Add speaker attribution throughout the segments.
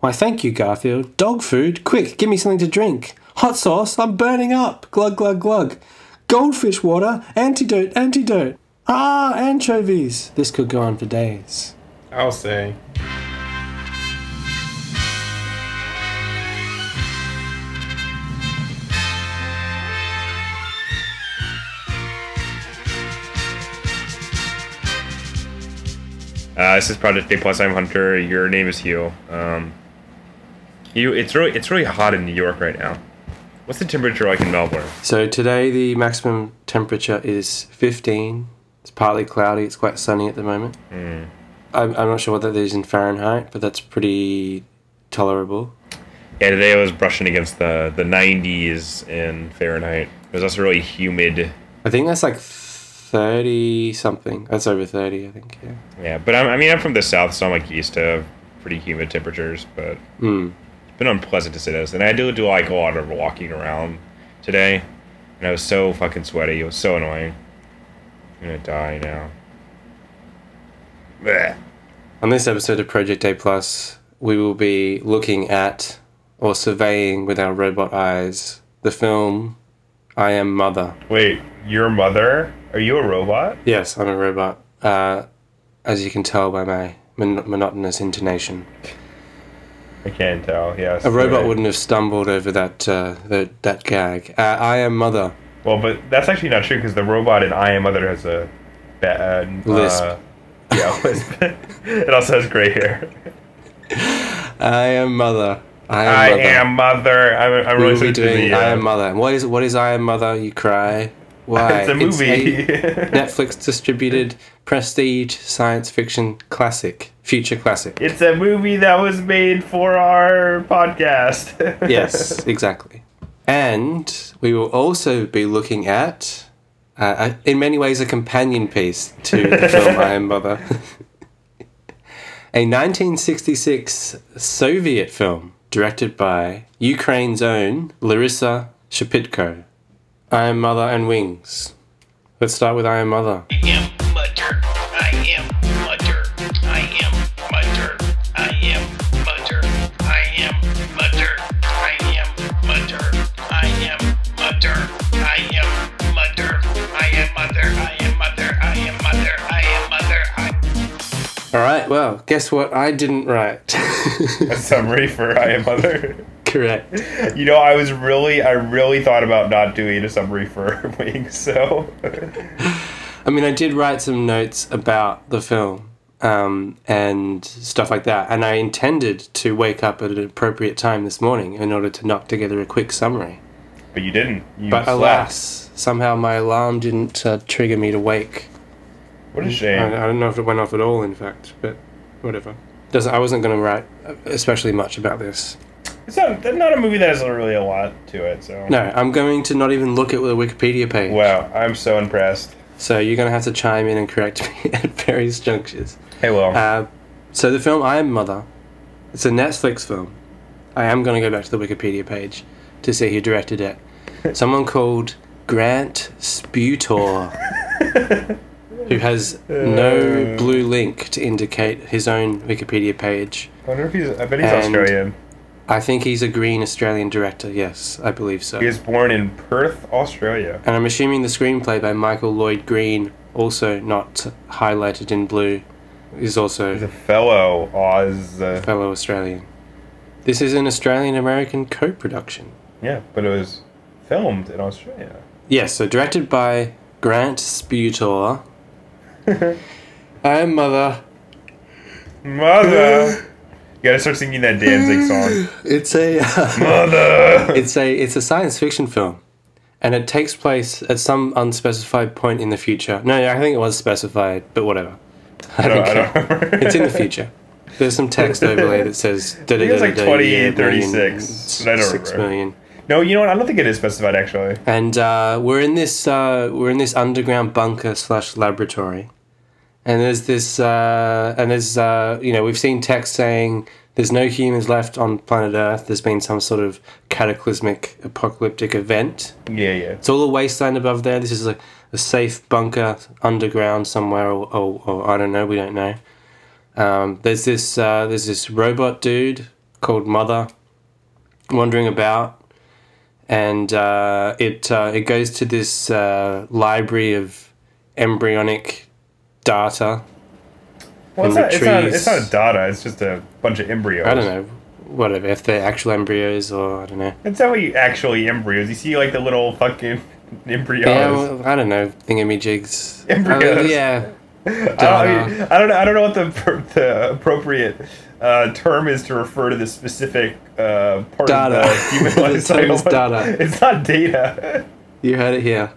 Speaker 1: Why, thank you, Garfield. Dog food? Quick, give me something to drink. Hot sauce? I'm burning up. Glug, glug, glug. Goldfish water? Antidote, antidote. Ah, anchovies. This could go on for days.
Speaker 2: I'll say. Uh, this is Project A Plus. I'm Hunter. Your name is Hugh. Um, Hugh, it's really it's really hot in New York right now. What's the temperature like in Melbourne?
Speaker 1: So today the maximum temperature is 15. It's partly cloudy. It's quite sunny at the moment.
Speaker 2: Mm.
Speaker 1: I'm, I'm not sure what that is in Fahrenheit, but that's pretty tolerable.
Speaker 2: Yeah, today I was brushing against the the 90s in Fahrenheit. It was also really humid.
Speaker 1: I think that's like 30 something. That's over 30, I think. Yeah.
Speaker 2: Yeah, but I'm, I mean I'm from the south, so I'm like used to pretty humid temperatures. But
Speaker 1: Hmm.
Speaker 2: It's been unpleasant to sit as. And I do do like a lot of walking around today, and I was so fucking sweaty. It was so annoying. I'm gonna die now. Blech.
Speaker 1: On this episode of Project A Plus, we will be looking at or surveying with our robot eyes the film I Am Mother.
Speaker 2: Wait, your mother? Are you a robot?
Speaker 1: Yes, I'm a robot. Uh, as you can tell by my mon- monotonous intonation.
Speaker 2: I can't tell. Yes.
Speaker 1: A robot wouldn't have stumbled over that uh, the, that gag. Uh, I am mother.
Speaker 2: Well, but that's actually not true because the robot in I Am Mother has a bad
Speaker 1: Lisp.
Speaker 2: Uh, yeah, lisp. it also has gray hair.
Speaker 1: I am mother. I am
Speaker 2: I
Speaker 1: mother.
Speaker 2: am mother. I'm, I'm really
Speaker 1: doing
Speaker 2: the, uh,
Speaker 1: I am mother. What is what is I am mother? You cry. Why?
Speaker 2: It's a movie.
Speaker 1: Netflix distributed prestige science fiction classic, future classic.
Speaker 2: it's a movie that was made for our podcast.
Speaker 1: Yes, exactly. And we will also be looking at, uh, a- in many ways, a companion piece to the film I Am Mother. a 1966 Soviet film directed by Ukraine's own Larissa Shepitko. I Am Mother and Wings. Let's start with I Am Mother.
Speaker 3: I am mother. I am mother. I am mother. I am mother. I am mother. I am mother. I am mother. I am mother. I am mother. I am mother. I am mother. I am mother. I
Speaker 1: All right, well, guess what? I didn't write.
Speaker 2: a summary for I Am Mother.
Speaker 1: Correct.
Speaker 2: You know, I was really, I really thought about not doing a summary for Wings, so.
Speaker 1: I mean, I did write some notes about the film um, and stuff like that, and I intended to wake up at an appropriate time this morning in order to knock together a quick summary.
Speaker 2: but you didn't. You
Speaker 1: But
Speaker 2: slept.
Speaker 1: alas, somehow my alarm didn't uh, trigger me to wake.
Speaker 2: What a
Speaker 1: I,
Speaker 2: shame.
Speaker 1: I don't know if it went off at all, in fact, but whatever. Doesn't I wasn't going to write uh, especially much about this.
Speaker 2: It's not, not a movie that has really a lot to it, so.
Speaker 1: No, I'm going to not even look at the Wikipedia page.
Speaker 2: Wow, I'm so impressed.
Speaker 1: So you're going to have to chime in and correct me at various junctures.
Speaker 2: Hey, Will.
Speaker 1: Uh, so the film I Am Mother, it's a Netflix film. I am going to go back to the Wikipedia page to see who directed it. Someone called Grant Sputore, who has no blue link to indicate his own Wikipedia page.
Speaker 2: I wonder if he's. I bet he's
Speaker 1: and-
Speaker 2: Australian.
Speaker 1: I think he's a green Australian director. Yes, I believe so.
Speaker 2: He was born in Perth, Australia.
Speaker 1: And I'm assuming the screenplay by Michael Lloyd Green, also not highlighted in blue, is also
Speaker 2: He's a fellow Oz. Uh,
Speaker 1: fellow Australian. This is an Australian American co production.
Speaker 2: yeah, but it was filmed in Australia.
Speaker 1: Yes, so directed by Grant Sputore. I am Mother.
Speaker 2: Mother. you gotta start singing that Danzig song.
Speaker 1: It's a
Speaker 2: Mother.
Speaker 1: it's a it's a science fiction film, and it takes place at some unspecified point in the future. No, I think it was specified, but whatever. I
Speaker 2: I
Speaker 1: don't
Speaker 2: I don't remember.
Speaker 1: It's in the future. There's some text overlay that says
Speaker 2: think it's like 2836, but I don't
Speaker 1: six million.
Speaker 2: No, you know what? I don't think it is specified actually.
Speaker 1: And uh, we're in this uh, we're in this underground bunker slash laboratory, and there's this uh, and there's uh, you know we've seen text saying there's no humans left on planet Earth. There's been some sort of cataclysmic apocalyptic event.
Speaker 2: Yeah, yeah.
Speaker 1: It's all a wasteland above there. This is a, a safe bunker underground somewhere, or, or, or I don't know. We don't know. Um, there's this uh, there's this robot dude called Mother, wandering about, and uh, it uh, it goes to this uh, library of embryonic data.
Speaker 2: Well, it's not, it's, not, it's not a data. It's just a bunch of embryos.
Speaker 1: I don't know, whatever if they're actual embryos or I don't know.
Speaker 2: It's not really actually embryos. You see like the little fucking embryos.
Speaker 1: Yeah, well, I don't know, thingamajigs.
Speaker 2: Embryos.
Speaker 1: Uh, yeah,
Speaker 2: I, don't, I, mean, I don't know. I don't know what the, the appropriate uh, term is to refer to this specific uh, part
Speaker 1: Data.
Speaker 2: of the human life cycle.
Speaker 1: data.
Speaker 2: It's not data.
Speaker 1: you heard it here.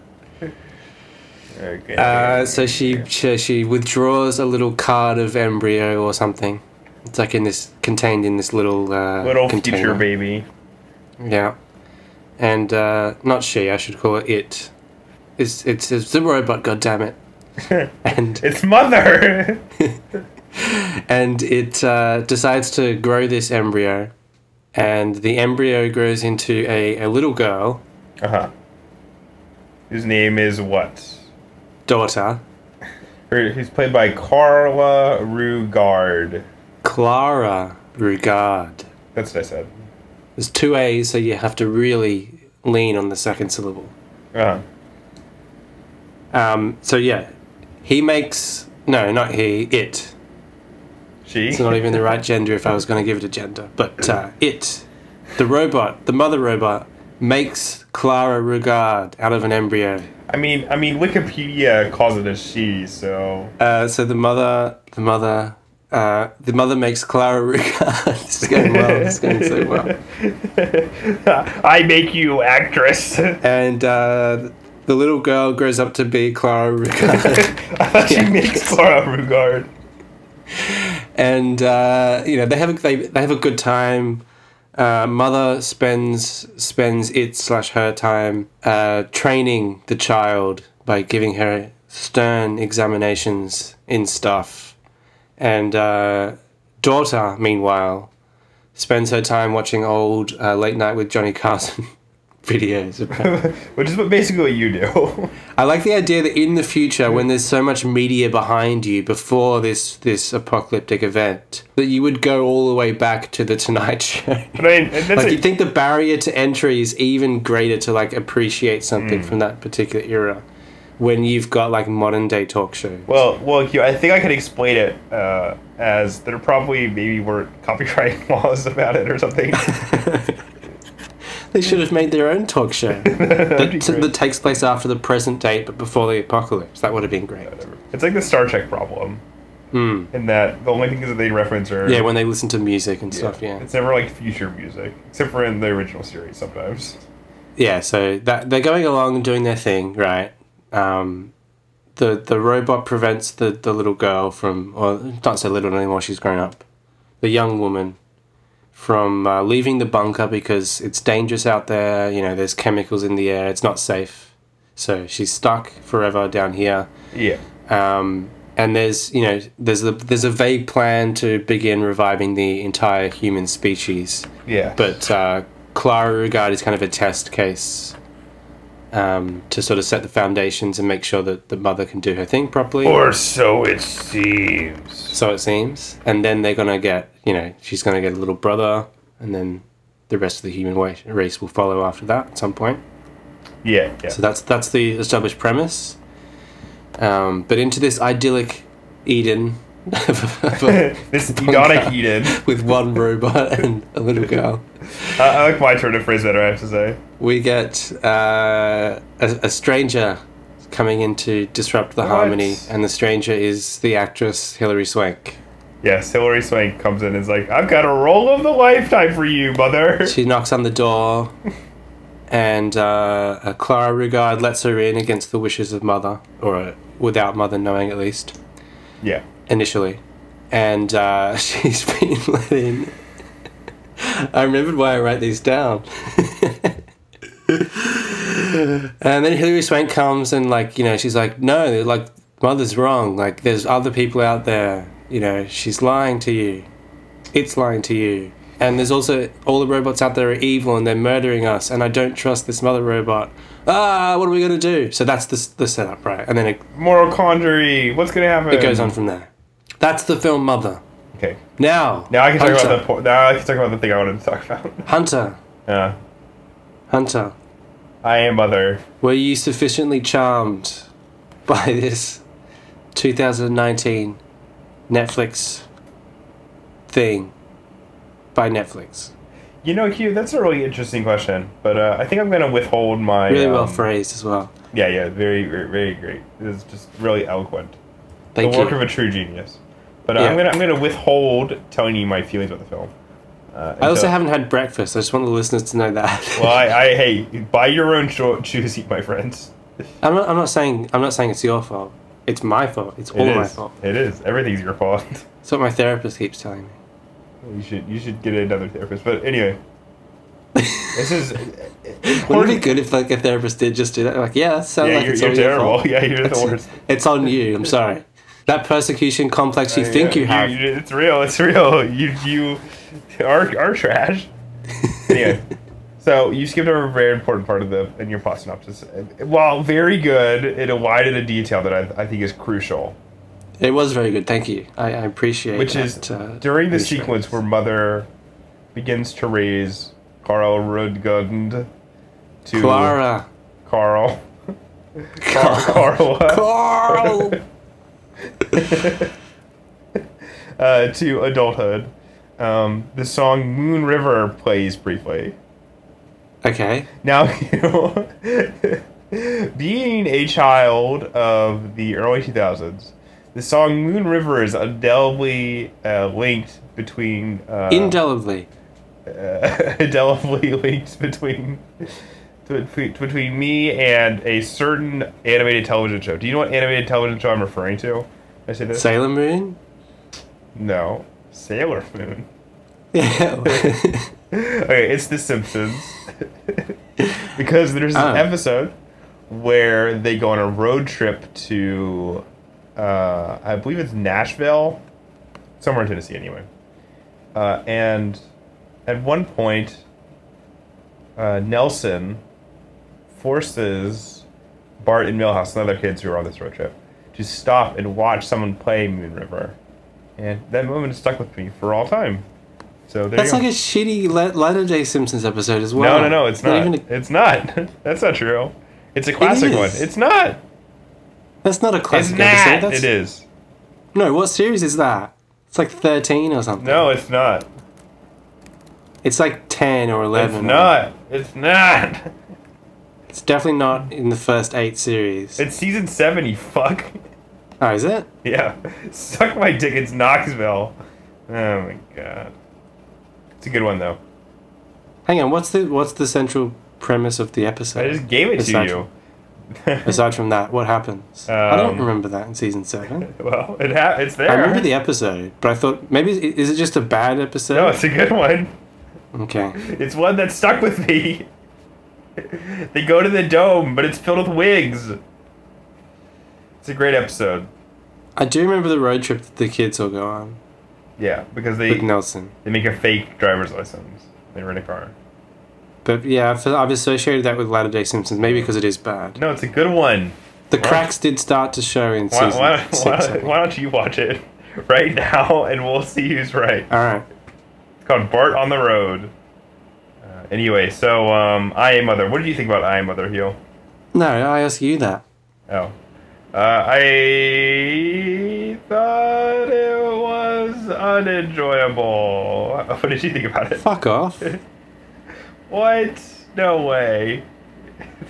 Speaker 2: Okay.
Speaker 1: Uh, so she, she she withdraws a little card of embryo or something. It's like in this contained in this little uh,
Speaker 2: little
Speaker 1: container.
Speaker 2: future baby.
Speaker 1: Yeah, and uh, not she. I should call it it. It's it's, it's the robot. God damn it! And
Speaker 2: It's mother.
Speaker 1: and it uh, decides to grow this embryo, and the embryo grows into a, a little girl
Speaker 2: uh huh. His name is what?
Speaker 1: Daughter,
Speaker 2: who's played by Carla Rugaard.
Speaker 1: Clara Rugaard.
Speaker 2: That's what I said.
Speaker 1: There's two A's, so you have to really lean on the second syllable.
Speaker 2: Uh huh.
Speaker 1: Um, so yeah, he makes no, not he. It.
Speaker 2: She.
Speaker 1: It's not even the right gender if I was going to give it a gender, but uh, it, the robot, the mother robot, makes Clara Rugaard out of an embryo.
Speaker 2: I mean, I mean, Wikipedia calls it a she, so
Speaker 1: Uh, so the mother, the mother, uh, the mother makes Clara Rugaard. this is going well. This is going so well.
Speaker 2: I make you actress.
Speaker 1: And uh, the little girl grows up to be Clara Rugaard.
Speaker 2: I thought she
Speaker 1: Yeah.
Speaker 2: makes Clara Rugaard.
Speaker 1: and uh, you know they have a, they, they have a good time. Uh, mother spends spends it slash her time uh, training the child by giving her stern examinations in stuff, and uh, daughter meanwhile spends her time watching old uh, late night with Johnny Carson videos.
Speaker 2: Which is what basically what you do.
Speaker 1: I like the idea that in the future, when there's so much media behind you before this this apocalyptic event, that you would go all the way back to the Tonight Show.
Speaker 2: But I mean,
Speaker 1: like
Speaker 2: a-
Speaker 1: you think the barrier to entry is even greater to like appreciate something from that particular era, when you've got like modern day talk shows.
Speaker 2: well, well, I think I could explain it uh, as there probably maybe were copyright laws about it or something.
Speaker 1: They should have made their own talk show
Speaker 2: That'd
Speaker 1: that, takes place after the present date but before the apocalypse. That would have been great.
Speaker 2: It's like the Star Trek problem.
Speaker 1: Hmm.
Speaker 2: In that the only things that they reference are
Speaker 1: Yeah, when they listen to music and stuff. Yeah.
Speaker 2: It's never like future music, except for in the original series sometimes.
Speaker 1: yeah, so that they're going along and doing their thing, right? Um, the the robot prevents the, the little girl from, or not so little anymore. She's grown up. The young woman from uh, leaving the bunker because it's dangerous out there. You know, there's chemicals in the air. It's not safe. So she's stuck forever down here.
Speaker 2: Yeah.
Speaker 1: Um, and there's you know there's a there's a vague plan to begin reviving the entire human species.
Speaker 2: Yeah.
Speaker 1: But uh, Clara Rugaard is kind of a test case um, to sort of set the foundations and make sure that the mother can do her thing properly.
Speaker 2: or so it seems.
Speaker 1: so it seems. And then they're gonna get, you know, she's gonna get a little brother, and then the rest of the human race will follow after that at some point.
Speaker 2: Yeah. Yeah.
Speaker 1: So that's that's the established premise. Um, but into this idyllic Eden
Speaker 2: this Edonic Eden.
Speaker 1: with one robot and a little girl.
Speaker 2: I, I like my turn to phrase better. I have to say.
Speaker 1: we get uh, a, a stranger coming in to disrupt the harmony, and the stranger is the actress Hilary Swank.
Speaker 2: Yes, Hilary Swank comes in and is like, "I've got a role of the lifetime for you, mother."
Speaker 1: She knocks on the door, and uh, uh, Clara Rugaard lets her in against the wishes of Mother, or uh, without Mother knowing at least,
Speaker 2: Yeah.
Speaker 1: Initially. And uh, she's been let in. I remembered why I write these down. and then Hilary Swank comes and like you know she's like no like mother's wrong like there's other people out there you know she's lying to you it's lying to you and there's also all the robots out there are evil and they're murdering us and I don't trust this mother robot ah what are we gonna do so that's the, the setup right and then it,
Speaker 2: Moral quandary. What's gonna happen?
Speaker 1: it goes on from there that's the film Mother
Speaker 2: Okay.
Speaker 1: Now,
Speaker 2: Now I can talk about the now I can talk about the thing I wanted to talk about.
Speaker 1: Hunter.
Speaker 2: Yeah.
Speaker 1: Hunter.
Speaker 2: I am mother.
Speaker 1: Were you sufficiently charmed by this 2019 Netflix thing by Netflix?
Speaker 2: You know, Hugh, that's a really interesting question, but uh, I think I'm gonna withhold my.
Speaker 1: Really well
Speaker 2: um,
Speaker 1: phrased as well.
Speaker 2: Yeah, yeah, very, very, very great. It's just really eloquent.
Speaker 1: Thank you.
Speaker 2: the
Speaker 1: you.
Speaker 2: work of a true genius. But uh,
Speaker 1: Yeah.
Speaker 2: I'm gonna, I'm gonna withhold telling you my feelings about the film. Uh,
Speaker 1: I also haven't had breakfast. I just want the listeners to know that.
Speaker 2: Well, I, I hey, by your own short cho- choosing, my friends.
Speaker 1: I'm not. I'm not saying. I'm not saying it's your fault. It's my fault. It's all
Speaker 2: is.
Speaker 1: my fault.
Speaker 2: It is. Everything's your fault.
Speaker 1: That's what my therapist keeps telling me.
Speaker 2: you should, you should get another therapist. But anyway, this is.
Speaker 1: Wouldn't it be good if like a therapist did just do that? Like, yeah, that sounds
Speaker 2: Yeah,
Speaker 1: like
Speaker 2: you're,
Speaker 1: it's
Speaker 2: you're
Speaker 1: all your
Speaker 2: terrible.
Speaker 1: fault.
Speaker 2: Yeah, you're the
Speaker 1: It's-
Speaker 2: worst.
Speaker 1: It's on you. I'm sorry. That persecution complex you think
Speaker 2: Yeah,
Speaker 1: you have.
Speaker 2: you- it's real. It's real. You you are are trash. anyway, so you skipped over a very important part of the in your plot synopsis. While very good, it elided a detail that I, I think is crucial,
Speaker 1: It was very good. Thank you. I, I appreciate. It.
Speaker 2: Which
Speaker 1: that,
Speaker 2: is
Speaker 1: uh,
Speaker 2: during the sequence where Mother begins to raise Carl Rudgund to
Speaker 1: Clara.
Speaker 2: Carl. Carl. Carl.
Speaker 1: Carl.
Speaker 2: uh, to adulthood. Um, the song Moon River plays briefly.
Speaker 1: okay.
Speaker 2: Now, you know, being a child of the early 2000s, the song Moon River is indelibly uh, linked between. Uh,
Speaker 1: Indelibly.
Speaker 2: uh, indelibly linked between. Between, between me and a certain animated television show. Do you know what animated television show I'm referring to? I this?
Speaker 1: Sailor Moon.
Speaker 2: No. Sailor Moon.
Speaker 1: Yeah.
Speaker 2: Okay, it's The Simpsons. because there's an
Speaker 1: Oh.
Speaker 2: episode where they go on a road trip to, uh, I believe it's Nashville, somewhere in Tennessee anyway. Uh, and at one point, uh, Nelson forces Bart and Milhouse and other kids who are on this road trip to stop and watch someone play Moon River. And that moment stuck with me for all time. So
Speaker 1: That's like a shitty Le- Latter Day Simpsons episode as well.
Speaker 2: No, no, no, it's not.
Speaker 1: a-
Speaker 2: It's not. That's not true. It's a classic one. It's not.
Speaker 1: that's not a classic episode. That's,
Speaker 2: It is.
Speaker 1: No, what series is that? It's like 13 or something.
Speaker 2: No, it's not.
Speaker 1: It's like 10 or 11.
Speaker 2: It's not. It's not.
Speaker 1: It's definitely not in the first eight series.
Speaker 2: It's season seven. You fuck.
Speaker 1: oh, is it?
Speaker 2: Yeah. Suck my dick. It's Knoxville. Oh my god. It's a good one though.
Speaker 1: Hang on, what's the what's the central premise of the episode?
Speaker 2: I just gave it to
Speaker 1: Aside
Speaker 2: you.
Speaker 1: Aside from that, what happens? I don't
Speaker 2: Um,
Speaker 1: remember that in season seven.
Speaker 2: well, it ha- it's there.
Speaker 1: I remember the episode, but I thought maybe is it just a bad episode?
Speaker 2: No, it's a good one.
Speaker 1: okay.
Speaker 2: It's one that stuck with me. they go to the dome, but it's filled with wigs. It's a great episode.
Speaker 1: I do remember the road trip that the kids all go on
Speaker 2: Yeah, because
Speaker 1: with
Speaker 2: they
Speaker 1: Nelson.
Speaker 2: they make a fake driver's license. They rent a car.
Speaker 1: But yeah, I've, I've associated that with Latter Day Simpsons, maybe because it is bad.
Speaker 2: No, it's a good one.
Speaker 1: The
Speaker 2: Why-
Speaker 1: cracks did start to show in
Speaker 2: Why,
Speaker 1: season
Speaker 2: why,
Speaker 1: six.
Speaker 2: why, why don't you watch it right now and we'll see who's right.
Speaker 1: All right.
Speaker 2: It's called Bart on the Road. Anyway, so um, I Am Mother. What did you think about I Am Mother, Heel?
Speaker 1: No, I ask you that.
Speaker 2: Oh. Uh, I thought it was unenjoyable. What did you think about it?
Speaker 1: Fuck off.
Speaker 2: What? No way.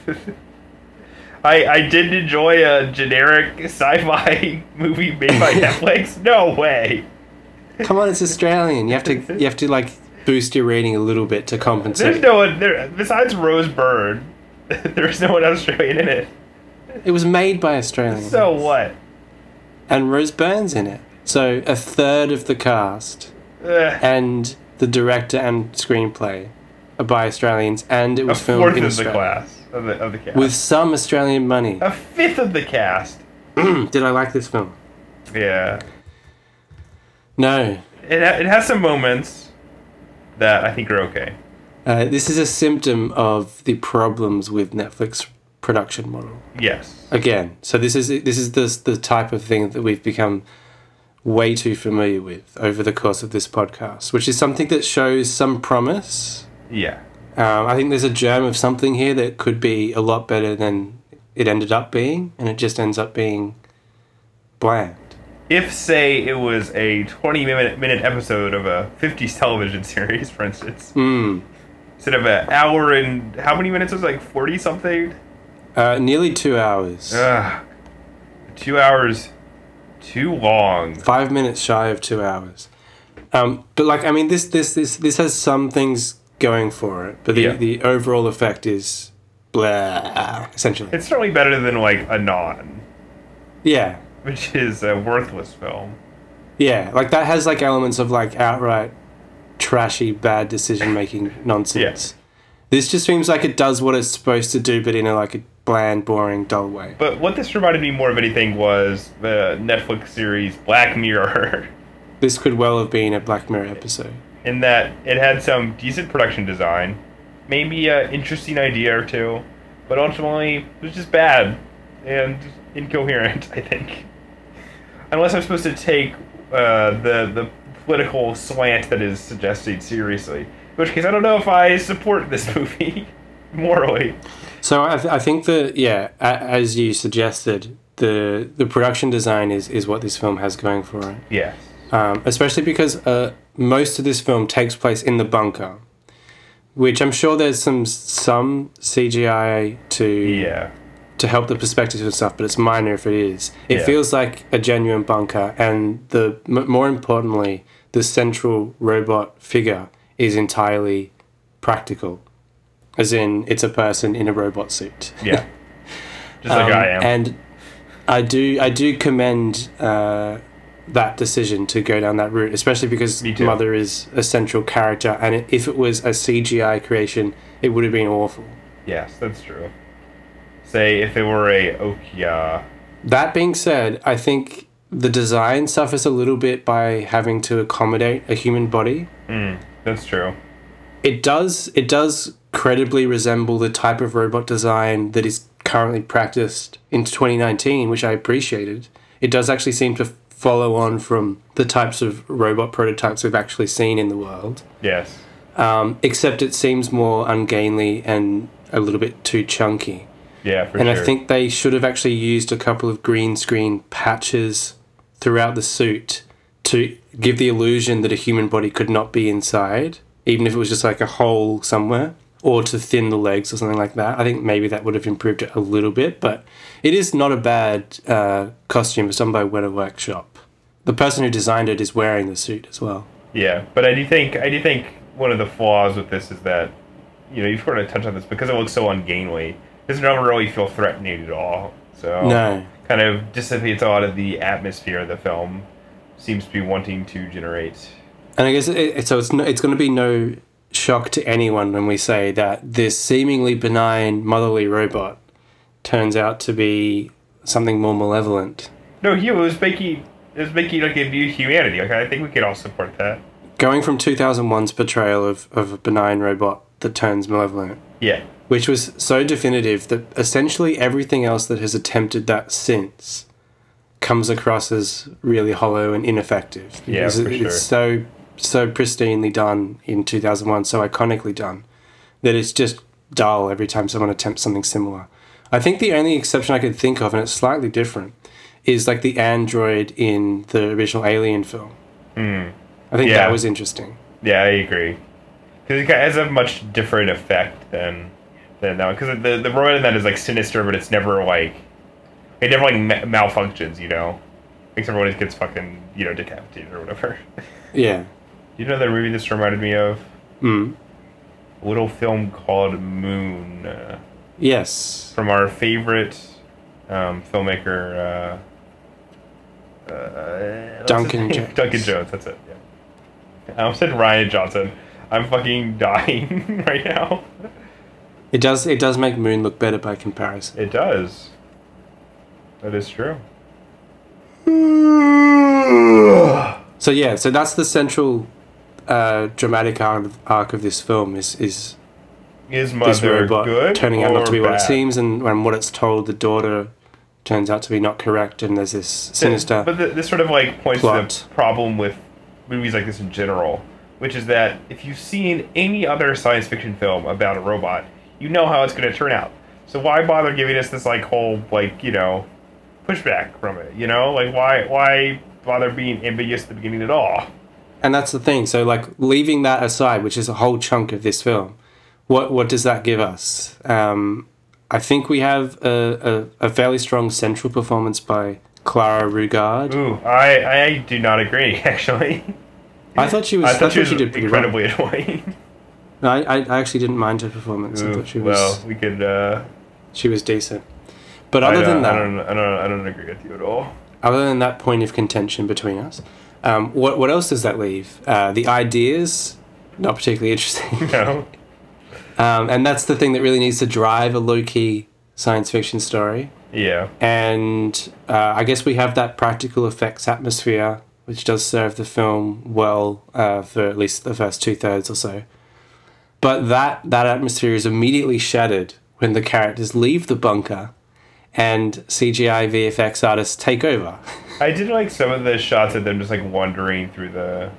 Speaker 2: I I did enjoy a generic sci-fi movie made by Netflix. No way.
Speaker 1: Come on, it's Australian. You have to you have to like boost your rating a little bit to compensate.
Speaker 2: There's no one there besides Rose Byrne. There's no one Australian in it.
Speaker 1: It was made by Australians.
Speaker 2: So what?
Speaker 1: and Rose Byrne's in it. So a third of the cast
Speaker 2: Ugh.
Speaker 1: and the director and screenplay are by Australians, and it
Speaker 2: A
Speaker 1: was filmed
Speaker 2: fourth
Speaker 1: in
Speaker 2: of the
Speaker 1: Australia
Speaker 2: class of the of the cast.
Speaker 1: with some Australian money.
Speaker 2: a fifth of the cast.
Speaker 1: Did I like this film?
Speaker 2: Yeah.
Speaker 1: No.
Speaker 2: It it has some moments that I think are okay.
Speaker 1: Uh, this is a symptom of the problems with Netflix production model.
Speaker 2: Yes.
Speaker 1: Again, so this is this is the the type of thing that we've become way too familiar with over the course of this podcast, which is something that shows some promise.
Speaker 2: Yeah.
Speaker 1: Um, I think there's a germ of something here that could be a lot better than it ended up being, and it just ends up being bland.
Speaker 2: If, say, it was a 20 minute, minute episode of a 50s television series, for instance,
Speaker 1: Mm.
Speaker 2: instead of an hour and how many minutes was it, like 40 something?
Speaker 1: Uh, nearly two hours.
Speaker 2: Ugh. Two hours too long.
Speaker 1: Five minutes shy of two hours. Um, but like, I mean, this this this this has some things going for it, but the
Speaker 2: Yeah.
Speaker 1: the overall effect is blah. Essentially,
Speaker 2: It's certainly better than, like, a non
Speaker 1: yeah,
Speaker 2: which is a worthless film.
Speaker 1: yeah. Like that has like elements of like outright trashy, bad decision making nonsense. This just seems like it does what it's supposed to do, but in a like a bland, boring, dull way.
Speaker 2: But what this reminded me more of anything was the Netflix series Black Mirror.
Speaker 1: This could well have been a Black Mirror episode.
Speaker 2: in that it had some decent production design, maybe an interesting idea or two, but ultimately it was just bad and incoherent. I think, unless I'm supposed to take uh, the the political slant that is suggested seriously, in which case I don't know if I support this movie morally.
Speaker 1: So I, th- I think that yeah, a- as you suggested, the the production design is is what this film has going for it.
Speaker 2: Yes.
Speaker 1: Um, especially because uh, most of this film takes place in the bunker, which I'm sure there's some some CGI to
Speaker 2: Yeah.
Speaker 1: To help the perspective and stuff, but it's minor if it is. It
Speaker 2: Yeah.
Speaker 1: feels like a genuine bunker, and the m- more importantly, the central robot figure is entirely practical, as in it's a person in a robot suit.
Speaker 2: Yeah. Just like
Speaker 1: Um,
Speaker 2: I am.
Speaker 1: And I do I do commend uh, that decision to go down that route, especially because Mother is a central character, and it, if it was a CGI creation, it would have been awful.
Speaker 2: yes, that's true. Say if it were a Okia.
Speaker 1: That being said, I think the design suffers a little bit by having to accommodate a human body.
Speaker 2: Mm, that's true.
Speaker 1: It does it does credibly resemble the type of robot design that is currently practiced in 2019, which I appreciated. It does actually seem to follow on from the types of robot prototypes we've actually seen in the world.
Speaker 2: Yes.
Speaker 1: Um, except it seems more ungainly and a little bit too chunky.
Speaker 2: Yeah, for
Speaker 1: and
Speaker 2: sure.
Speaker 1: I think they should have actually used a couple of green screen patches throughout the suit to give the illusion that a human body could not be inside, even if it was just like a hole somewhere, or to thin the legs or something like that. I think maybe that would have improved it a little bit, but it is not a bad uh, costume. It's done by Weta Workshop. The person who designed it is wearing the suit as well.
Speaker 2: Yeah, but I do think I do think one of the flaws with this is that you know you've sort of touched on this because it looks so ungainly. Doesn't ever really feel threatening at all. So
Speaker 1: No.
Speaker 2: kind of dissipates a lot of the atmosphere the film seems to be wanting to generate.
Speaker 1: And I guess it, so. It's no, it's going to be no shock to anyone when we say that this seemingly benign motherly robot turns out to be something more malevolent.
Speaker 2: No, he was making it was making like a view humanity. Like I think we could all support that.
Speaker 1: Going from 2001's portrayal of, of a benign robot that turns malevolent,
Speaker 2: Yeah.
Speaker 1: Which was so definitive that essentially everything else that has attempted that since comes across as really hollow and ineffective.
Speaker 2: Yeah,
Speaker 1: Because
Speaker 2: for
Speaker 1: it-
Speaker 2: sure.
Speaker 1: It's so so pristinely done in 2001, so iconically done that it's just dull every time someone attempts something similar. I think the only exception I could think of, and it's slightly different, is like the android in the original Alien film.
Speaker 2: Hmm.
Speaker 1: I think
Speaker 2: Yeah.
Speaker 1: that was interesting.
Speaker 2: Yeah, I agree. Because it has a much different effect than than that. Because the the robot in that is like sinister, but it's never like it never like ma- malfunctions. You know, makes everyone gets fucking you know decapitated or whatever.
Speaker 1: Yeah.
Speaker 2: you know that movie this reminded me of
Speaker 1: Mm.
Speaker 2: a little film called Moon uh,
Speaker 1: Yes.
Speaker 2: from our favorite um, filmmaker. Uh, uh,
Speaker 1: Duncan? Jones.
Speaker 2: Duncan Jones. That's it. Yeah. I almost said Rian Johnson. I'm fucking dying right now.
Speaker 1: It does. It does make Moon look better by comparison.
Speaker 2: It does. That is true.
Speaker 1: So yeah. So that's the central uh, dramatic arc, arc of this film. Is is
Speaker 2: Is
Speaker 1: this
Speaker 2: mother
Speaker 1: robot
Speaker 2: good
Speaker 1: turning out not to be what it seems, and, and what it's told the daughter turns out to be not correct, and there's this sinister.
Speaker 2: But th this sort of like points to the problem with movies like this in general, which is that if you've seen any other science fiction film about a robot, you know how it's going to turn out. So why bother giving us this like whole like you know pushback from it? You know, like why why bother being ambiguous at the beginning at all?
Speaker 1: and that's the thing. So, like leaving that aside, which is a whole chunk of this film, what what does that give us? Um, I think we have a, a, a fairly strong central performance by Clara Rugaard.
Speaker 2: Ooh, I I do not agree actually.
Speaker 1: I thought she was.
Speaker 2: I thought she was
Speaker 1: did pretty well.
Speaker 2: incredibly annoying.
Speaker 1: I, I I actually didn't mind her performance. I thought she was
Speaker 2: well, we could. Uh,
Speaker 1: she was decent. But other than that,
Speaker 2: I don't, I don't, I don't agree with you at all.
Speaker 1: other than that point of contention between us, um, what what else does that leave? Uh, the ideas, not particularly interesting.
Speaker 2: No.
Speaker 1: um, and that's the thing that really needs to drive a low key science fiction story.
Speaker 2: Yeah.
Speaker 1: And uh, I guess we have that practical effects atmosphere, which does serve the film well uh, for at least the first two thirds or so. But that that atmosphere is immediately shattered when the characters leave the bunker and CGI VFX artists take over.
Speaker 2: I did like some of the shots of them just like wandering through the,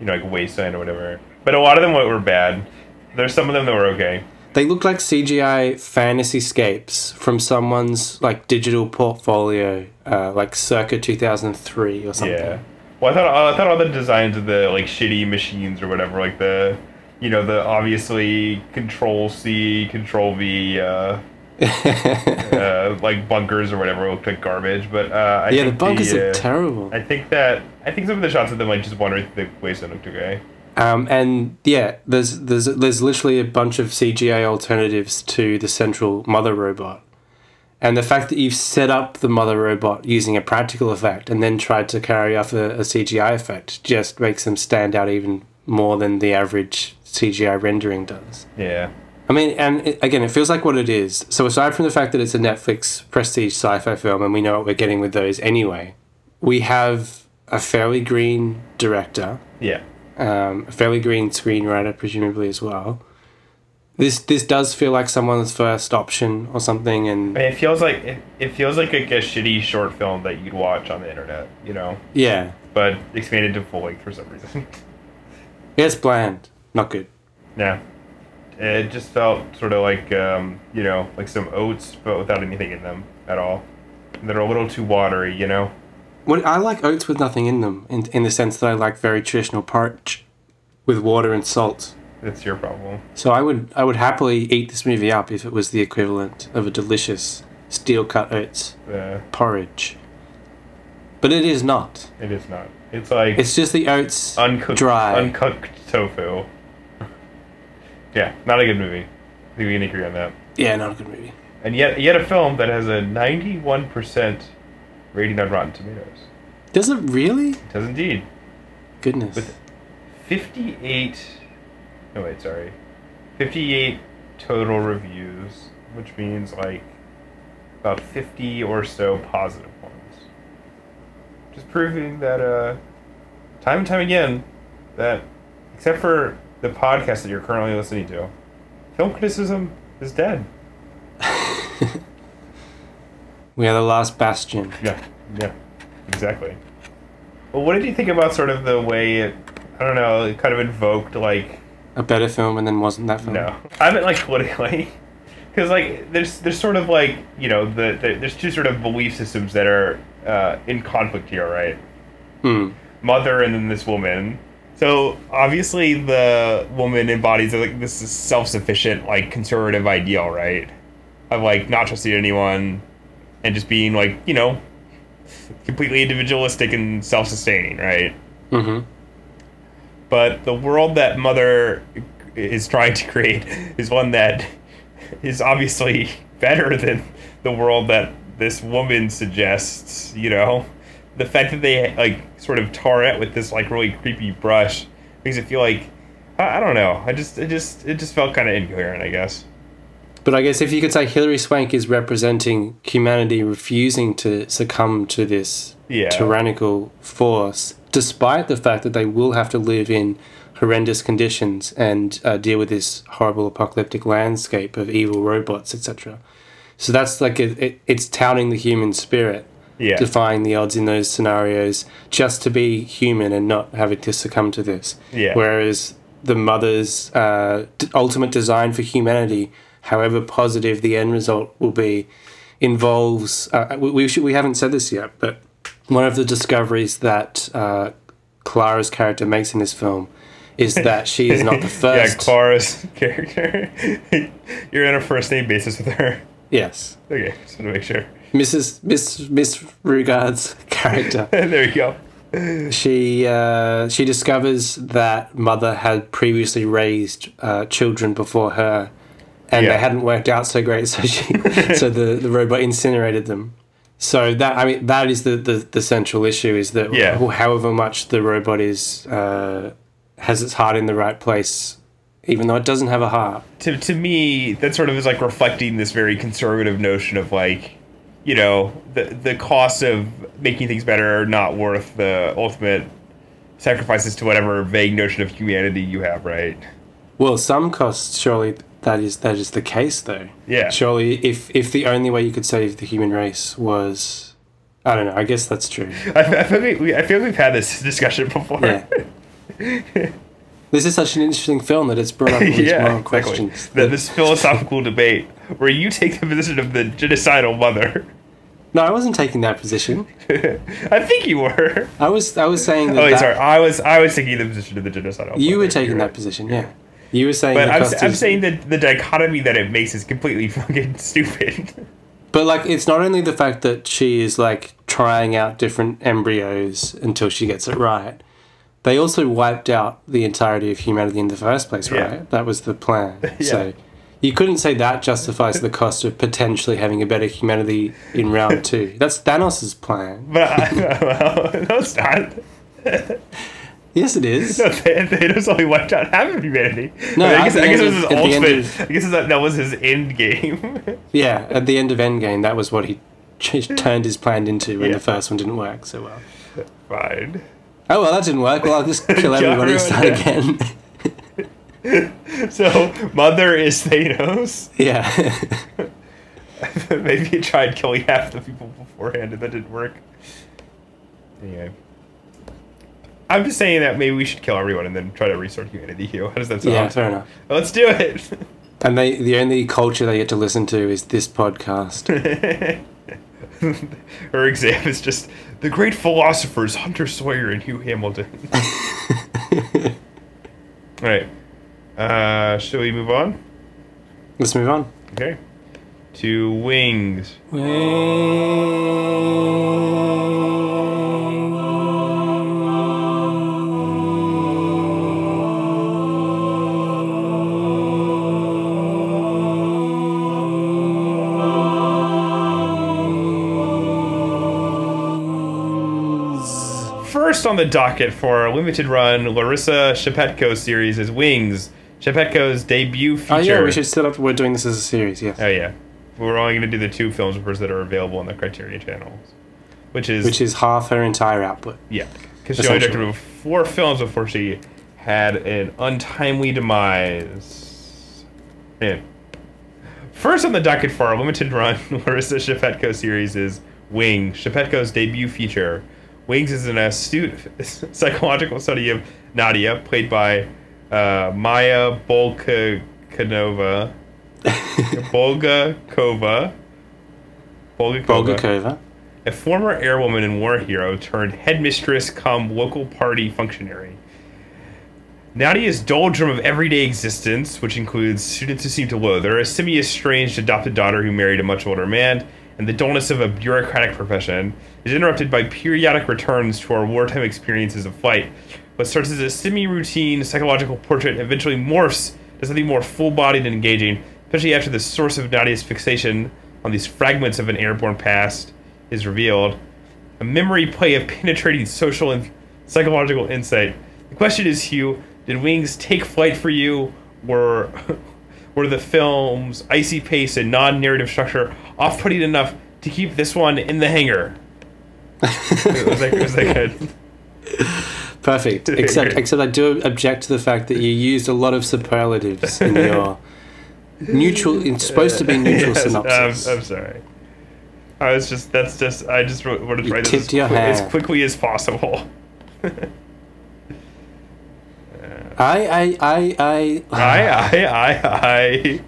Speaker 2: you know, like wasteland or whatever. But a lot of them were bad. There's some of them that were okay.
Speaker 1: They look like CGI fantasy scapes from someone's like digital portfolio, uh, like circa two thousand three or something.
Speaker 2: Yeah. Well, I thought I thought all the designs of the like shitty machines or whatever, like the, you know, the obviously Control C, Control V, uh, uh, like bunkers or whatever looked like garbage. But uh, I
Speaker 1: yeah, the bunkers
Speaker 2: the,
Speaker 1: are
Speaker 2: uh,
Speaker 1: terrible.
Speaker 2: I think that I think some of the shots of them like just wandering through the wasteland looked okay.
Speaker 1: Um, and yeah, there's there's there's literally a bunch of CGI alternatives to the central mother robot, and the fact that you've set up the mother robot using a practical effect and then tried to carry off a, a CGI effect just makes them stand out even more than the average CGI rendering does.
Speaker 2: Yeah.
Speaker 1: I mean, and it, again, it feels like what it is. So aside from the fact that it's a Netflix prestige sci-fi film, and we know what we're getting with those anyway, we have a fairly green director
Speaker 2: Yeah.
Speaker 1: um, a fairly green screenwriter, presumably as well. This this does feel like someone's first option or something, and
Speaker 2: I mean, it feels like it, it feels like a, a shitty short film that you'd watch on the internet, you know,
Speaker 1: yeah,
Speaker 2: but expanded to full length for some reason.
Speaker 1: it's bland, not good.
Speaker 2: yeah, it just felt sort of like um, you know, like some oats, but without anything in them at all. They're a little too watery, you know.
Speaker 1: Well, I like oats with nothing in them, in in the sense that I like very traditional porridge with water and salt.
Speaker 2: That's your problem.
Speaker 1: So I would I would happily eat this movie up if it was the equivalent of a delicious steel cut oats
Speaker 2: Uh,
Speaker 1: porridge. But it is not.
Speaker 2: it is not. It's like
Speaker 1: It's just the oats
Speaker 2: uncooked,
Speaker 1: dry.
Speaker 2: uncooked tofu. Yeah, not a good movie. I think we can agree on that.
Speaker 1: yeah, not a good movie.
Speaker 2: And yet, yet a film that has a ninety-one percent rating on Rotten Tomatoes.
Speaker 1: Does it really?
Speaker 2: It does indeed.
Speaker 1: Goodness.
Speaker 2: With 58 no wait sorry 58 total reviews which means like about 50 or so positive ones just proving that uh time and time again that except for the podcast that you're currently listening to film criticism is dead
Speaker 1: We are the last bastion.
Speaker 2: yeah yeah exactly well what did you think about sort of the way it i don't know it kind of invoked like
Speaker 1: A better film and then wasn't that film.
Speaker 2: No, I meant like politically, because like there's there's sort of like you know the, the there's two sort of belief systems that are uh, in conflict here, right?
Speaker 1: Hmm.
Speaker 2: Mother and then this woman. So obviously the woman embodies like this is self-sufficient like conservative ideal, right? Of like not trusting anyone and just being like you know completely individualistic and self-sustaining, right?
Speaker 1: Mm-hmm.
Speaker 2: but the world that mother is trying to create is one that is obviously better than the world that this woman suggests you know the fact that they like sort of tar it with this like really creepy brush makes it feel like i, I don't know i just it just it just felt kind of incoherent i guess
Speaker 1: But I guess if you could say Hilary Swank is representing humanity refusing to succumb to this
Speaker 2: Yeah.
Speaker 1: tyrannical force, despite the fact that they will have to live in horrendous conditions and uh, deal with this horrible apocalyptic landscape of evil robots, etc. So that's like it, it, it's touting the human spirit,
Speaker 2: Yeah.
Speaker 1: defying the odds in those scenarios, just to be human and not having to succumb to this.
Speaker 2: Yeah.
Speaker 1: Whereas the mother's uh, ultimate design for humanity, however positive the end result will be, involves. Uh, we we, should, we haven't said this yet, but one of the discoveries that uh, Clara's character makes in this film is that she is not the first. yeah.
Speaker 2: Clara's character. You're on a first name basis with her.
Speaker 1: yes,
Speaker 2: Okay, just want to make sure.
Speaker 1: Mrs. Miss Miss Rugaard's character.
Speaker 2: there you go.
Speaker 1: she uh, she discovers that mother had previously raised uh, children before her, and
Speaker 2: Yeah.
Speaker 1: they hadn't worked out so great. So she so the, the robot incinerated them. So that I mean that is the, the, the central issue is that
Speaker 2: Yeah.
Speaker 1: however much the robot is uh, has its heart in the right place, even though it doesn't have a heart.
Speaker 2: to to me that sort of is like reflecting this very conservative notion of like you know the the cost of making things better are not worth the ultimate sacrifices to whatever vague notion of humanity you have right
Speaker 1: Well, some costs surely that is that is the case though.
Speaker 2: Yeah.
Speaker 1: Surely, if if the only way you could save the human race was, I don't know. I guess that's true.
Speaker 2: I, I feel like we, I feel like we've had this discussion before
Speaker 1: Yeah. this is such an interesting film that it's brought up all these
Speaker 2: yeah
Speaker 1: moral
Speaker 2: exactly.
Speaker 1: questions.
Speaker 2: The, this philosophical debate where you take the position of the genocidal mother
Speaker 1: No, I wasn't taking that position.
Speaker 2: I think you were
Speaker 1: I was I was saying that,
Speaker 2: oh wait,
Speaker 1: that-
Speaker 2: sorry I was I was taking the position of the genocidal
Speaker 1: you were taking that
Speaker 2: right.
Speaker 1: position. Yeah, you were saying.
Speaker 2: But
Speaker 1: the
Speaker 2: I'm, I'm saying that the dichotomy that it makes is completely fucking stupid.
Speaker 1: But like, it's not only the fact that she is like trying out different embryos until she gets it right. They also wiped out the entirety of humanity in the first place,
Speaker 2: Yeah.
Speaker 1: right? That was the plan. So you couldn't say that justifies the cost of potentially having a better humanity in round two. That's Thanos' plan.
Speaker 2: But I, well, no, it's not.
Speaker 1: Yes, it is.
Speaker 2: No, Thanos only wiped out half of humanity.
Speaker 1: No,
Speaker 2: I, mean, I guess, I guess it was his
Speaker 1: of- at the end
Speaker 2: ultimate.
Speaker 1: of-
Speaker 2: I guess that, that was his end game.
Speaker 1: Yeah, at the end of Endgame, that was what he turned his plan into when
Speaker 2: Yeah.
Speaker 1: the first one didn't work so well.
Speaker 2: Fine.
Speaker 1: Oh well, that didn't work. Well, I'll just kill everybody and start again.
Speaker 2: So Mother is Thanos.
Speaker 1: yeah.
Speaker 2: Maybe he tried killing half the people beforehand and that didn't work. Anyway. I'm just saying that maybe we should kill everyone and then try to restore humanity. How does that sound?
Speaker 1: yeah, fair enough.
Speaker 2: Let's do it.
Speaker 1: And they the only culture they get to listen to is this podcast.
Speaker 2: Her exam is just the great philosophers Hunter Sawyer and Hugh Hamilton. All right. Uh, shall we move on?
Speaker 1: Let's move on.
Speaker 2: Okay. To wings. Wings. First on the docket for our limited run Larissa Shepitko series is Wings. Shepitko's debut feature.
Speaker 1: Oh yeah, we should set up. We're doing this as a series. Yes.
Speaker 2: Oh yeah, we're only going to do the two films that are available on the Criterion channel, which is
Speaker 1: Which is half her entire output.
Speaker 2: yeah, because she only directed four films before she had an untimely demise. Yeah. First on the docket for our limited run Larissa Shepitko series is Wing, Shepitko's debut feature. Wings is an astute psychological study of Nadia, played by uh, Maya Bolkanova. Bulgakova.
Speaker 1: Bulgakova.
Speaker 2: A former airwoman and war hero turned headmistress come local party functionary. Nadia's doldrum of everyday existence, which includes students who seem to loathe her, a semi-estranged adopted daughter who married a much older man, and the dullness of a bureaucratic profession, is interrupted by periodic returns to our wartime experiences of flight. What starts as a semi-routine psychological portrait eventually morphs to something more full-bodied and engaging, especially after the source of Nadia's fixation on these fragments of an airborne past is revealed. A memory play of penetrating social and psychological insight. The question is, Hugh, did Wings take flight for you? Were were the film's icy pace and non-narrative structure off-putting enough to keep this one in the hangar? was, that, was that good?
Speaker 1: Perfect. Except except I do object to the fact that you used a lot of superlatives in your neutral. It's supposed to be neutral
Speaker 2: Yes,
Speaker 1: synopsis.
Speaker 2: I'm, I'm sorry. I was just that's just I just wanted to
Speaker 1: You
Speaker 2: write this as, quick- as quickly as possible.
Speaker 1: I, I, I, I.
Speaker 2: I I I I.